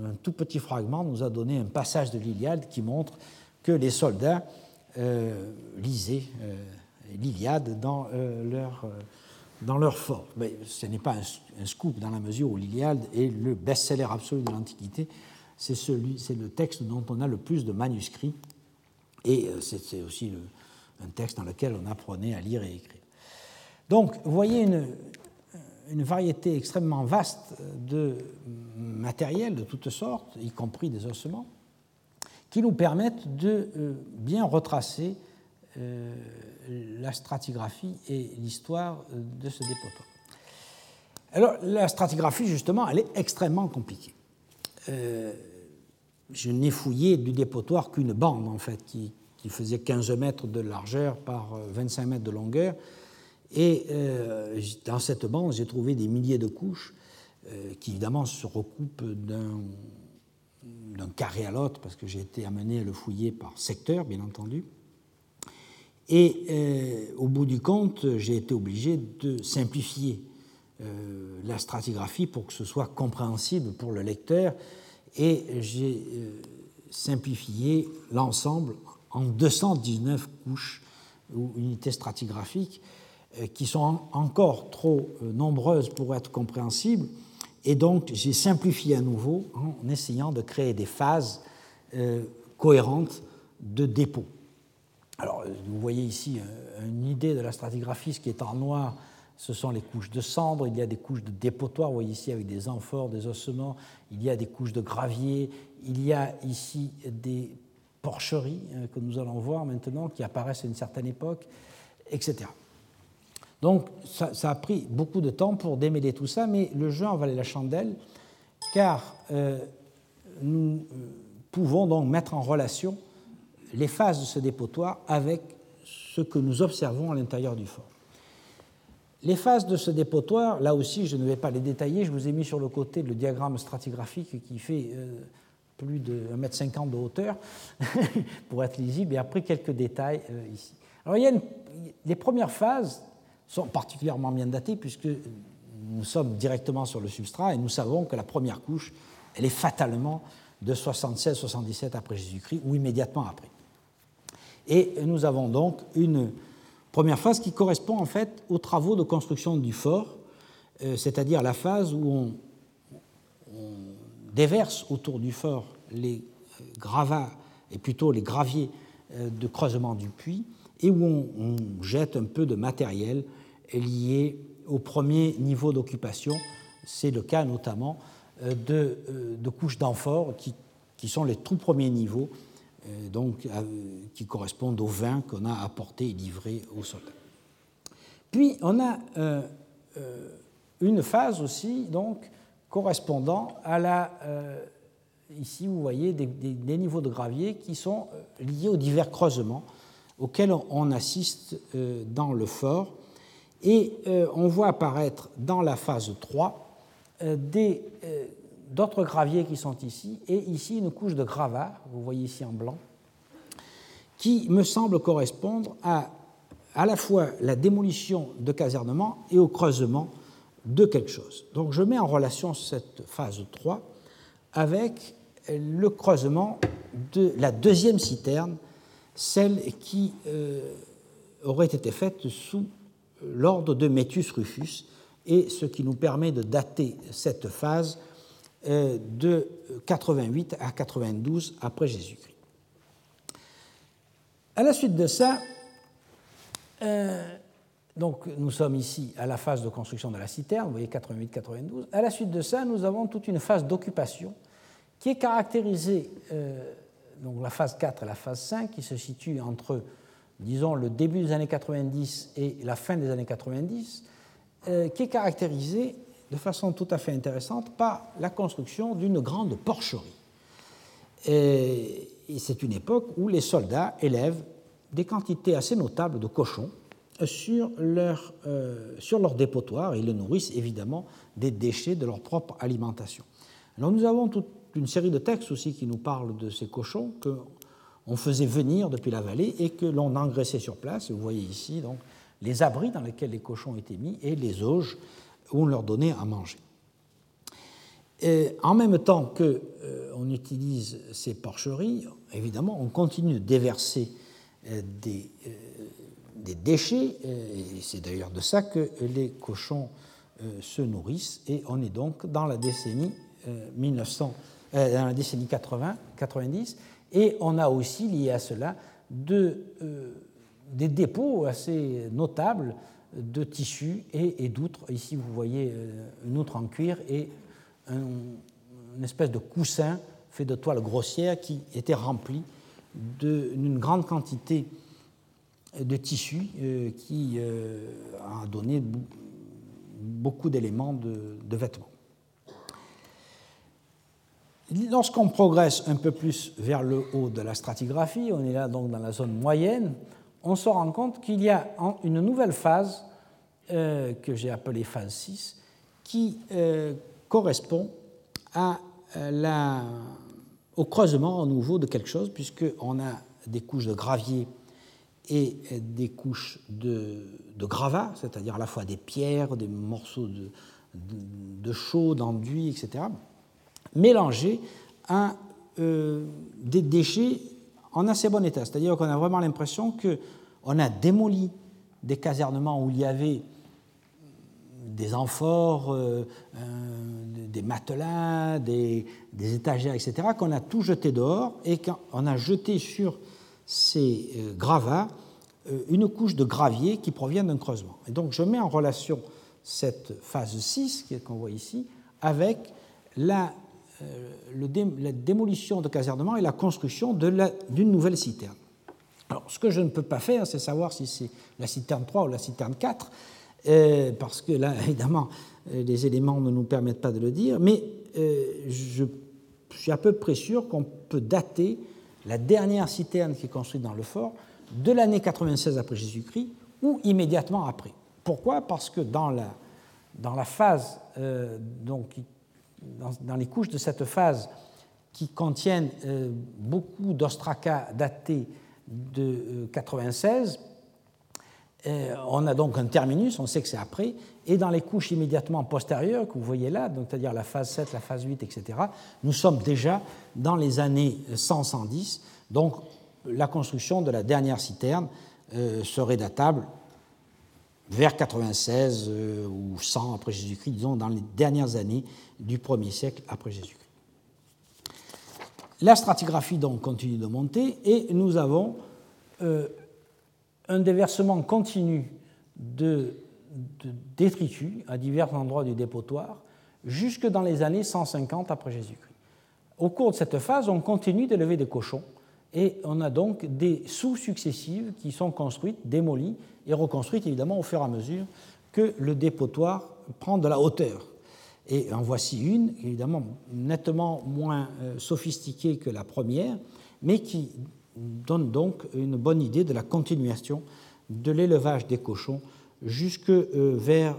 Speaker 2: un tout petit fragment nous a donné un passage de l'Iliade qui montre que les soldats lisaient l'Iliade dans, euh, leur, euh, dans leur fort. Mais ce n'est pas un, scoop dans la mesure où l'Iliade est le best-seller absolu de l'Antiquité. C'est, le texte dont on a le plus de manuscrits et euh, c'est, aussi un texte dans lequel on apprenait à lire et écrire. Donc, vous voyez une, une variété extrêmement vaste de matériel de toutes sortes, y compris des ossements, qui nous permettent de bien retracer la stratigraphie et l'histoire de ce dépotoir. Alors, la stratigraphie, justement, elle est extrêmement compliquée. Euh, je n'ai fouillé du dépotoir qu'une bande, en fait, qui, faisait 15 mètres de largeur par 25 euh, mètres de longueur. Et euh, dans cette bande, j'ai trouvé des milliers de couches qui, évidemment, se recoupent d'un carré à l'autre, parce que j'ai été amené à le fouiller par secteur, bien entendu. Et euh, au bout du compte, j'ai été obligé de simplifier euh, la stratigraphie pour que ce soit compréhensible pour le lecteur. Et j'ai euh, simplifié l'ensemble en 219 couches ou unités stratigraphiques qui sont encore trop nombreuses pour être compréhensibles. Et donc, j'ai simplifié à nouveau en essayant de créer des phases cohérentes de dépôt. Alors, vous voyez ici euh, une idée de la stratigraphie. Ce qui est en noir, ce sont les couches de cendres. Il y a des couches de dépotoir, vous voyez ici avec des amphores, des ossements. Il y a des couches de gravier. Il y a ici des porcheries euh, que nous allons voir maintenant, qui apparaissent à une certaine époque, etc. Donc, ça, a pris beaucoup de temps pour démêler tout ça, mais le jeu en valait la chandelle, car euh, nous pouvons donc mettre en relation les phases de ce dépotoir avec ce que nous observons à l'intérieur du fort. Les phases de ce dépotoir, là aussi, je ne vais pas les détailler, je vous ai mis sur le côté le diagramme stratigraphique qui fait euh, plus de 1,50 m de hauteur pour être lisible, et après quelques détails euh, ici. Alors, il y a les premières phases sont particulièrement bien datées puisque nous sommes directement sur le substrat et nous savons que la première couche, elle est fatalement de 76-77 après Jésus-Christ ou immédiatement après. Et nous avons donc une première phase qui correspond en fait aux travaux de construction du fort, euh, c'est-à-dire la phase où on, déverse autour du fort les euh, gravats et plutôt les graviers euh, de creusement du puits et où on, jette un peu de matériel lié au premier niveau d'occupation. C'est le cas notamment de, couches d'amphores qui, sont les tout premiers niveaux donc, euh, qui correspondent au vin qu'on a apporté et livré aux soldats. Puis on a euh, une phase aussi donc, correspondant à la... ici, vous voyez des, des, niveaux de gravier qui sont liés aux divers creusements auxquels on assiste dans le fort. Et on voit apparaître dans la phase 3 d'autres graviers qui sont ici, et ici une couche de gravats, vous voyez ici en blanc, qui me semble correspondre à la fois la démolition de casernement et au creusement de quelque chose. Donc je mets en relation cette phase 3 avec le creusement de la deuxième citerne, celle qui euh, aurait été faite sous l'ordre de Métus Rufus, et ce qui nous permet de dater cette phase de 88 à 92 après Jésus-Christ. À la suite de ça, euh, donc nous sommes ici à la phase de construction de la citerne, vous voyez 88-92. À la suite de ça, nous avons toute une phase d'occupation qui est caractérisée, euh, donc la phase 4 et la phase 5, qui se situe entre, disons, le début des années 90 et la fin des années 90, euh, qui est caractérisée de façon tout à fait intéressante par la construction d'une grande porcherie. Et, c'est une époque où les soldats élèvent des quantités assez notables de cochons sur leur, euh, sur dépotoir et les nourrissent évidemment des déchets de leur propre alimentation. Alors nous avons toute une série de textes aussi qui nous parlent de ces cochons qu'on faisait venir depuis la vallée et que l'on engraissait sur place. Vous voyez ici donc les abris dans lesquels les cochons étaient mis et les auges où on leur donnait à manger. En même temps qu'on euh, utilise ces porcheries, évidemment, on continue de déverser euh, des, euh, des, déchets, et c'est d'ailleurs de ça que les cochons se nourrissent, et on est donc dans la décennie, 1900, dans la décennie 80, 90, et on a aussi lié à cela de, des dépôts assez notables de tissus et, d'outres. Ici, vous voyez une outre en cuir et une espèce de coussin fait de toile grossière qui était rempli d'une grande quantité de tissus euh, qui euh, a donné beaucoup d'éléments de, vêtements. Lorsqu'on progresse un peu plus vers le haut de la stratigraphie, on est là donc dans la zone moyenne, on se rend compte qu'il y a une nouvelle phase euh, que j'ai appelée phase 6 qui correspond à la au creusement à nouveau de quelque chose, puisqu'on a des couches de gravier et des couches de, de gravats, c'est-à-dire à la fois des pierres, des morceaux de, chaux, d'enduit, etc., mélangés à euh, des déchets en assez bon état. C'est-à-dire qu'on a vraiment l'impression qu'on a démoli des casernements où il y avait des amphores, euh, euh, des matelas, des, étagères, etc., qu'on a tout jeté dehors et qu'on a jeté sur ces euh, gravats une couche de gravier qui provient d'un creusement. Et donc je mets en relation cette phase 6 qu'on voit ici avec la, la, démolition de casernement et la construction d'une nouvelle citerne. Alors, ce que je ne peux pas faire, c'est savoir si c'est la citerne 3 ou la citerne 4, euh, parce que là, évidemment, euh, les éléments ne nous permettent pas de le dire, mais euh, je suis à peu près sûr qu'on peut dater la dernière citerne qui est construite dans le fort de l'année 96 après Jésus-Christ ou immédiatement après. Pourquoi? Parce que dans la, dans la phase, donc, dans, les couches de cette phase qui contiennent beaucoup d'ostracas datés de 96, euh, on a donc un terminus, on sait que c'est après, et dans les couches immédiatement postérieures que vous voyez là, c'est-à-dire la phase 7, la phase 8, etc., nous sommes déjà dans les années 100-110, donc la construction de la dernière citerne euh, serait datable vers 96 euh, ou 100 après Jésus-Christ, disons dans les dernières années du 1er siècle après Jésus-Christ. La stratigraphie donc continue de monter et nous avons un déversement continu de, détritus à divers endroits du dépotoir jusque dans les années 150 après Jésus-Christ. Au cours de cette phase, on continue d'élever des cochons et on a donc des sous successives qui sont construites, démolies et reconstruites évidemment au fur et à mesure que le dépotoir prend de la hauteur. Et en voici une, évidemment nettement moins euh, sophistiquée que la première, mais qui donne donc une bonne idée de la continuation de l'élevage des cochons jusque vers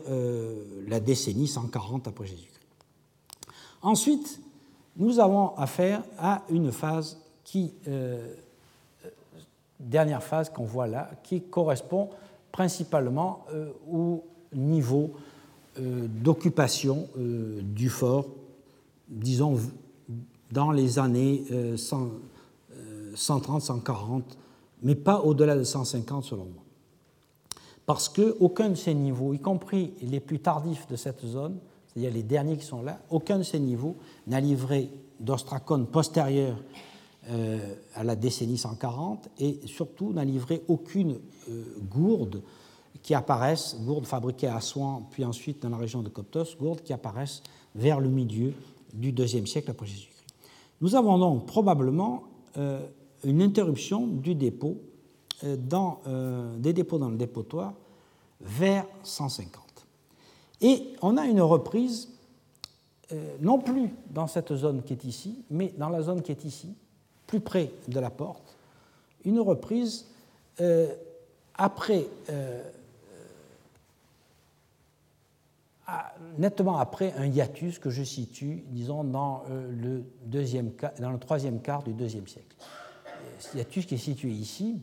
Speaker 2: la décennie 140 après Jésus-Christ. Ensuite, nous avons affaire à une phase qui, dernière phase qu'on voit là, qui correspond principalement au niveau d'occupation du fort, disons dans les années 130, 140, mais pas au-delà de 150 selon moi. Parce qu'aucun de ces niveaux, y compris les plus tardifs de cette zone, c'est-à-dire les derniers qui sont là, aucun de ces niveaux n'a livré d'ostracone postérieur euh, à la décennie 140 et surtout n'a livré aucune euh, gourde qui apparaissent, gourdes fabriquées à Soin, puis ensuite dans la région de Coptos, gourdes qui apparaissent vers le milieu du IIe siècle après Jésus-Christ. Nous avons donc probablement euh, une interruption du dépôt euh, dans, euh, des dépôts dans le dépotoir vers 150. Et on a une reprise, non plus dans cette zone qui est ici, mais dans la zone qui est ici, plus près de la porte, une reprise après nettement après un hiatus que je situe, disons, dans, euh, le, deuxième, dans le troisième quart du deuxième siècle. Ce hiatus qui est situé ici.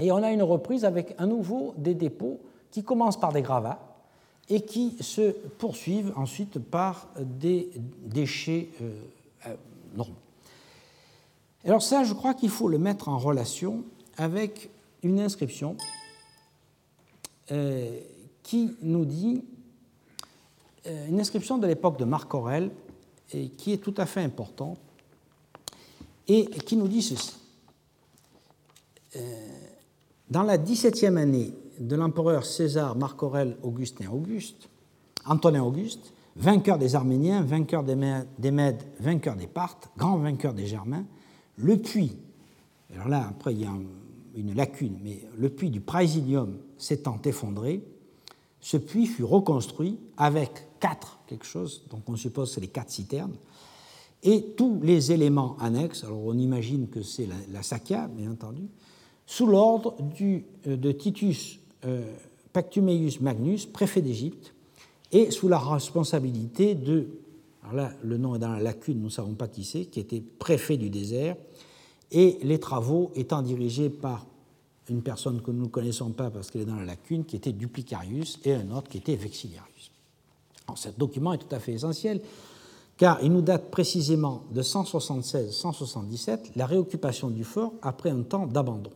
Speaker 2: Et on a une reprise avec à nouveau des dépôts qui commencent par des gravats et qui se poursuivent ensuite par des déchets euh, euh, normaux. Alors ça, je crois qu'il faut le mettre en relation avec une inscription qui nous dit euh, une inscription de l'époque de Marc Aurèle et qui est tout à fait importante et qui nous dit ceci. Euh, dans la 17e année de l'empereur César Marc Aurèle Augustin Auguste, Antonin Auguste, vainqueur des Arméniens, vainqueur des Mèdes, vainqueur des Parthes, grand vainqueur des Germains, le puits, alors là après il y a une lacune, mais le puits du Praesinium s'étant effondré, ce puits fut reconstruit avec quatre quelque chose, donc on suppose c'est les quatre citernes, et tous les éléments annexes, alors on imagine que c'est la, Sakia, bien entendu, sous l'ordre euh, de Titus euh, Magnus, préfet d'Égypte, et sous la responsabilité de, alors là le nom est dans la lacune, nous ne savons pas qui c'est, qui était préfet du désert, et les travaux étant dirigés par une personne que nous ne connaissons pas parce qu'elle est dans la lacune, qui était Duplicarius, et un autre qui était Vexillarius. Alors, ce document est tout à fait essentiel, car il nous date précisément de 176-177, la réoccupation du fort après un temps d'abandon.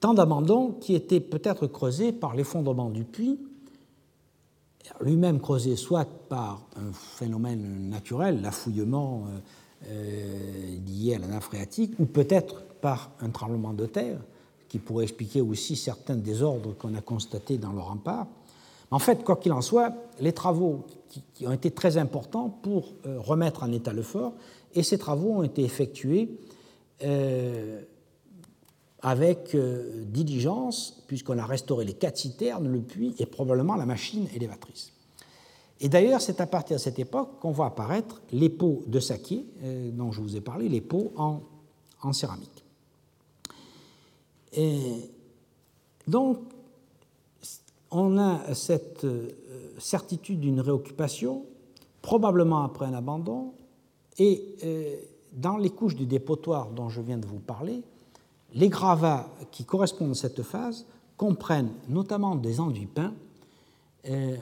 Speaker 2: Temps d'abandon qui était peut-être creusé par l'effondrement du puits, lui-même creusé soit par un phénomène naturel, l'affouillement euh, euh, lié à la nappe phréatique, ou peut-être par un tremblement de terre, qui pourrait expliquer aussi certains désordres qu'on a constatés dans le rempart. En fait, quoi qu'il en soit, les travaux qui, ont été très importants pour euh, remettre en état le fort, et ces travaux ont été effectués avec euh, diligence, puisqu'on a restauré les quatre citernes, le puits et probablement la machine élévatrice. Et d'ailleurs, c'est à partir de cette époque qu'on voit apparaître les pots de saké, dont je vous ai parlé, les pots en, céramique. Et donc, on a cette euh, certitude d'une réoccupation, probablement après un abandon, et euh, dans les couches du dépotoir dont je viens de vous parler, les gravats qui correspondent à cette phase comprennent notamment des enduits peints, euh,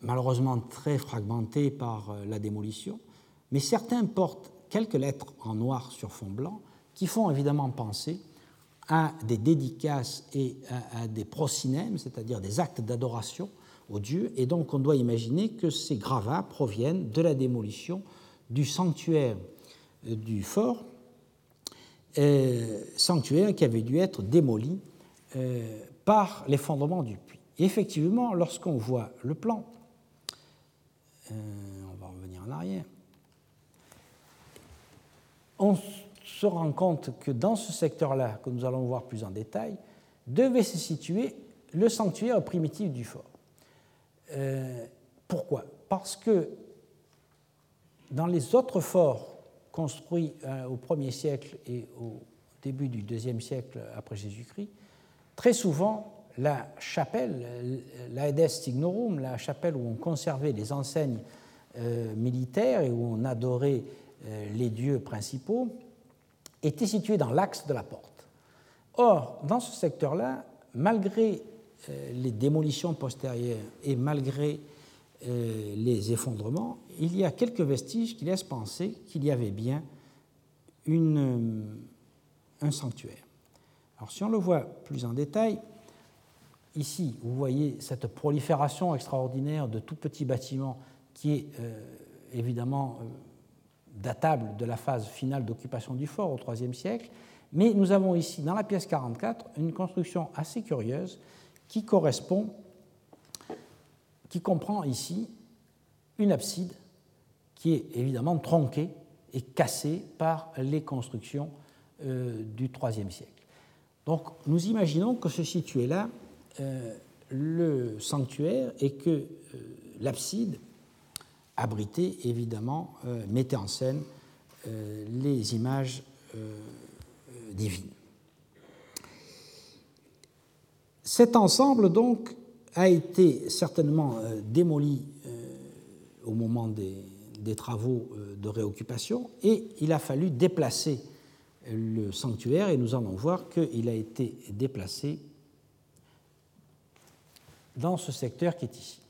Speaker 2: malheureusement très fragmentés par la démolition, mais certains portent quelques lettres en noir sur fond blanc qui font évidemment penser à des dédicaces et à, des procinèmes, c'est-à-dire des actes d'adoration aux dieux, et donc on doit imaginer que ces gravats proviennent de la démolition du sanctuaire euh, du fort, euh, sanctuaire qui avait dû être démoli euh, par l'effondrement du puits. effectivement, lorsqu'on voit le plan, on va revenir en arrière, on se rend compte que dans ce secteur-là, que nous allons voir plus en détail, devait se situer le sanctuaire primitif du fort. Euh, pourquoi? Parce que dans les autres forts construits euh, au 1er siècle et au début du 2e siècle après Jésus-Christ, très souvent la chapelle, l'Aedes Signorum, la chapelle où on conservait les enseignes militaires et où on adorait les dieux principaux, était située dans l'axe de la porte. Or, dans ce secteur-là, malgré les démolitions postérieures et malgré les effondrements, il y a quelques vestiges qui laissent penser qu'il y avait bien une, un sanctuaire. Alors si on le voit plus en détail, ici vous voyez cette prolifération extraordinaire de tout petits bâtiments qui est euh, évidemment euh, datable de la phase finale d'occupation du fort au IIIe siècle, mais nous avons ici dans la pièce 44 une construction assez curieuse qui correspond, qui comprend ici une abside qui est évidemment tronquée et cassée par les constructions euh, du IIIe siècle. Donc nous imaginons que se situait là euh, le sanctuaire et que euh, l'abside abritait évidemment, mettait en scène les images divines. Cet ensemble donc a été certainement démoli au moment des, travaux euh, de réoccupation et il a fallu déplacer le sanctuaire et nous allons voir qu'il a été déplacé dans ce secteur qui est ici.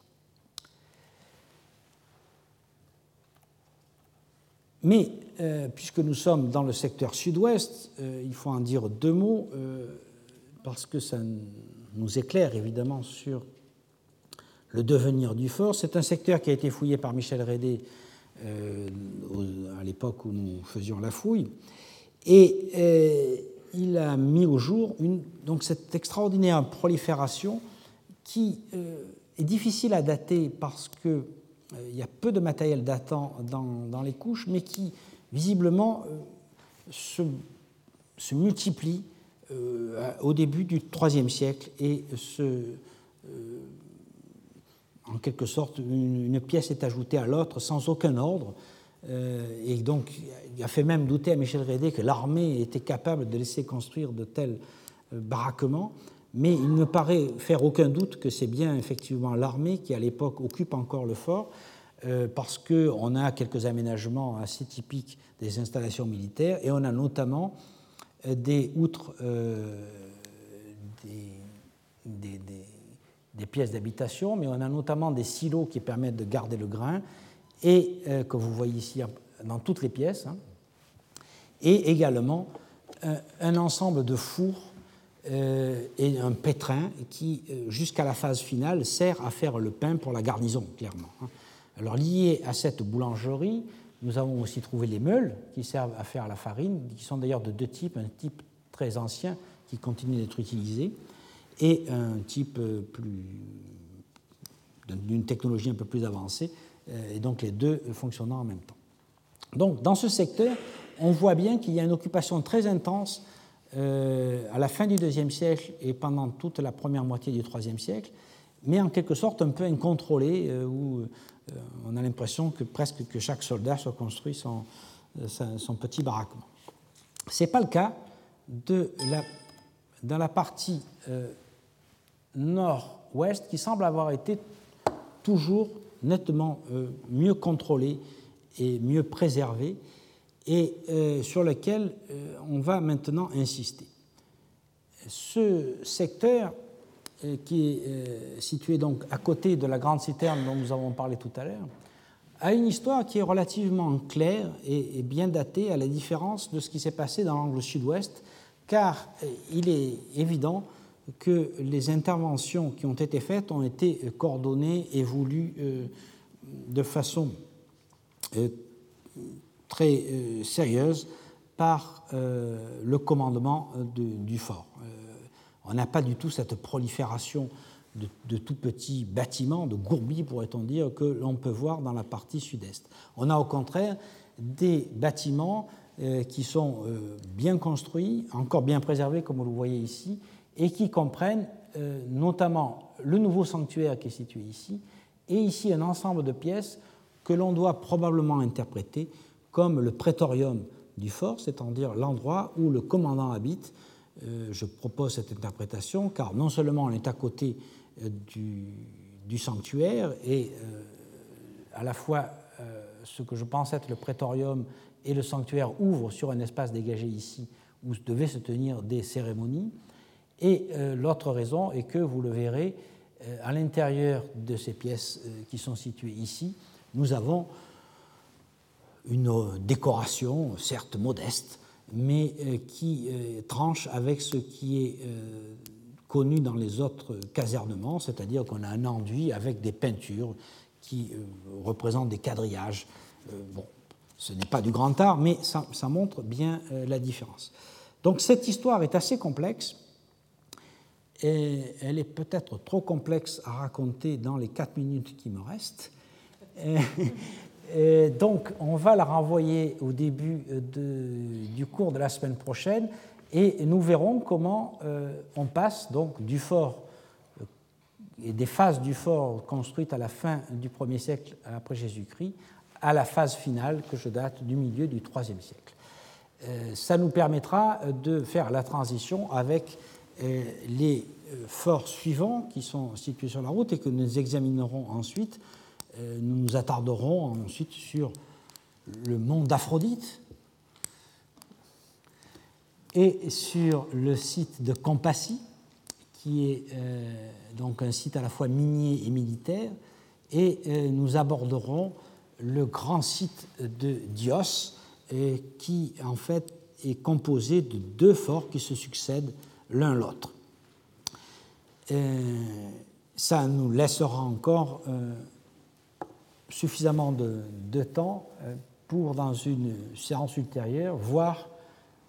Speaker 2: Mais euh, puisque nous sommes dans le secteur sud-ouest, euh, il faut en dire deux mots parce que ça nous éclaire évidemment sur le devenir du fort. C'est un secteur qui a été fouillé par Michel Rédé euh, à l'époque où nous faisions la fouille. Et euh, il a mis au jour donc cette extraordinaire prolifération qui euh, est difficile à dater parce qu'il y a peu de matériel datant dans, les couches, mais qui visiblement se, multiplie au début du IIIe siècle et se en quelque sorte, une, pièce est ajoutée à l'autre sans aucun ordre. Euh, et donc, il a fait même douter à Michel Rédé que l'armée était capable de laisser construire de tels euh, baraquements. Mais il ne paraît faire aucun doute que c'est bien effectivement l'armée qui, à l'époque, occupe encore le fort, euh, parce qu'on a quelques aménagements assez typiques des installations militaires, et on a notamment des outres, des, des pièces d'habitation, mais on a notamment des silos qui permettent de garder le grain, et euh, que vous voyez ici dans toutes les pièces, hein, et également euh, un ensemble de fours euh, et un pétrin qui, jusqu'à la phase finale, sert à faire le pain pour la garnison, clairement. Hein. Alors, lié à cette boulangerie, nous avons aussi trouvé les meules qui servent à faire la farine, qui sont d'ailleurs de deux types, un type très ancien qui continue d'être utilisé, et un type plus d'une technologie un peu plus avancée, euh, et donc les deux fonctionnant en même temps. Donc dans ce secteur, on voit bien qu'il y a une occupation très intense euh, à la fin du IIe siècle et pendant toute la première moitié du IIIe siècle, mais en quelque sorte un peu incontrôlée, euh, on a l'impression que presque que chaque soldat soit construit son, son petit baraquement. Ce n'est pas le cas de la, dans la partie nord-ouest qui semble avoir été toujours nettement euh, mieux contrôlé et mieux préservé et euh, sur lequel euh, on va maintenant insister. Ce secteur qui est situé donc à côté de la grande citerne dont nous avons parlé tout à l'heure, a une histoire qui est relativement claire et bien datée à la différence de ce qui s'est passé dans l'angle sud-ouest, car il est évident que les interventions qui ont été faites ont été coordonnées et voulues euh, de façon euh, très euh, sérieuse par le commandement du fort. On n'a pas du tout cette prolifération de, tout petits bâtiments, de gourbilles pourrait-on dire, que l'on peut voir dans la partie sud-est. On a au contraire des bâtiments qui sont bien construits, encore bien préservés comme vous le voyez ici, et qui comprennent euh, notamment le nouveau sanctuaire qui est situé ici, et ici un ensemble de pièces que l'on doit probablement interpréter comme le prétorium du fort, c'est-à-dire l'endroit où le commandant habite je propose cette interprétation, car non seulement on est à côté du, du sanctuaire et à la fois ce que je pense être le prétorium et le sanctuaire ouvrent sur un espace dégagé ici où devaient se tenir des cérémonies. Et l'autre raison est que, vous le verrez, à l'intérieur de ces pièces qui sont situées ici, nous avons une décoration, certes modeste, mais euh, qui euh, tranche avec ce qui est euh, connu dans les autres casernements, c'est-à-dire qu'on a un enduit avec des peintures qui représentent des quadrillages. Bon, ce n'est pas du grand art, mais ça, ça montre bien la différence. Donc cette histoire est assez complexe, et elle est peut-être trop complexe à raconter dans les quatre minutes qui me restent. Donc, on va la renvoyer au début du cours de la semaine prochaine et nous verrons comment euh, on passe donc du fort euh, et des phases du fort construites à la fin du 1er siècle après Jésus-Christ à la phase finale que je date du milieu du 3e siècle. Euh, ça nous permettra de faire la transition avec les forts suivants qui sont situés sur la route et que nous examinerons ensuite euh, nous nous attarderons ensuite sur le monde d'Aphrodite et sur le site de Campassie, qui est euh, donc un site à la fois minier et militaire, et euh, nous aborderons le grand site de Dios, qui en fait est composé de deux forts qui se succèdent l'un l'autre. ça nous laissera encore suffisamment de, temps euh, pour, dans une séance ultérieure, voir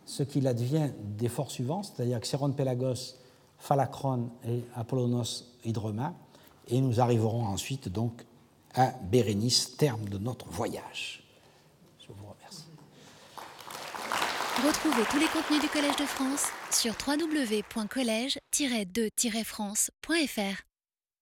Speaker 2: ce qu'il advient des forts suivants, c'est-à-dire Xéron Pélagos, Phalacron et Apollonos Hydroma, et nous arriverons ensuite donc à Bérénice, terme de notre voyage. Je vous remercie.
Speaker 1: Retrouvez tous les contenus du Collège de France sur www.colège-2-france.fr.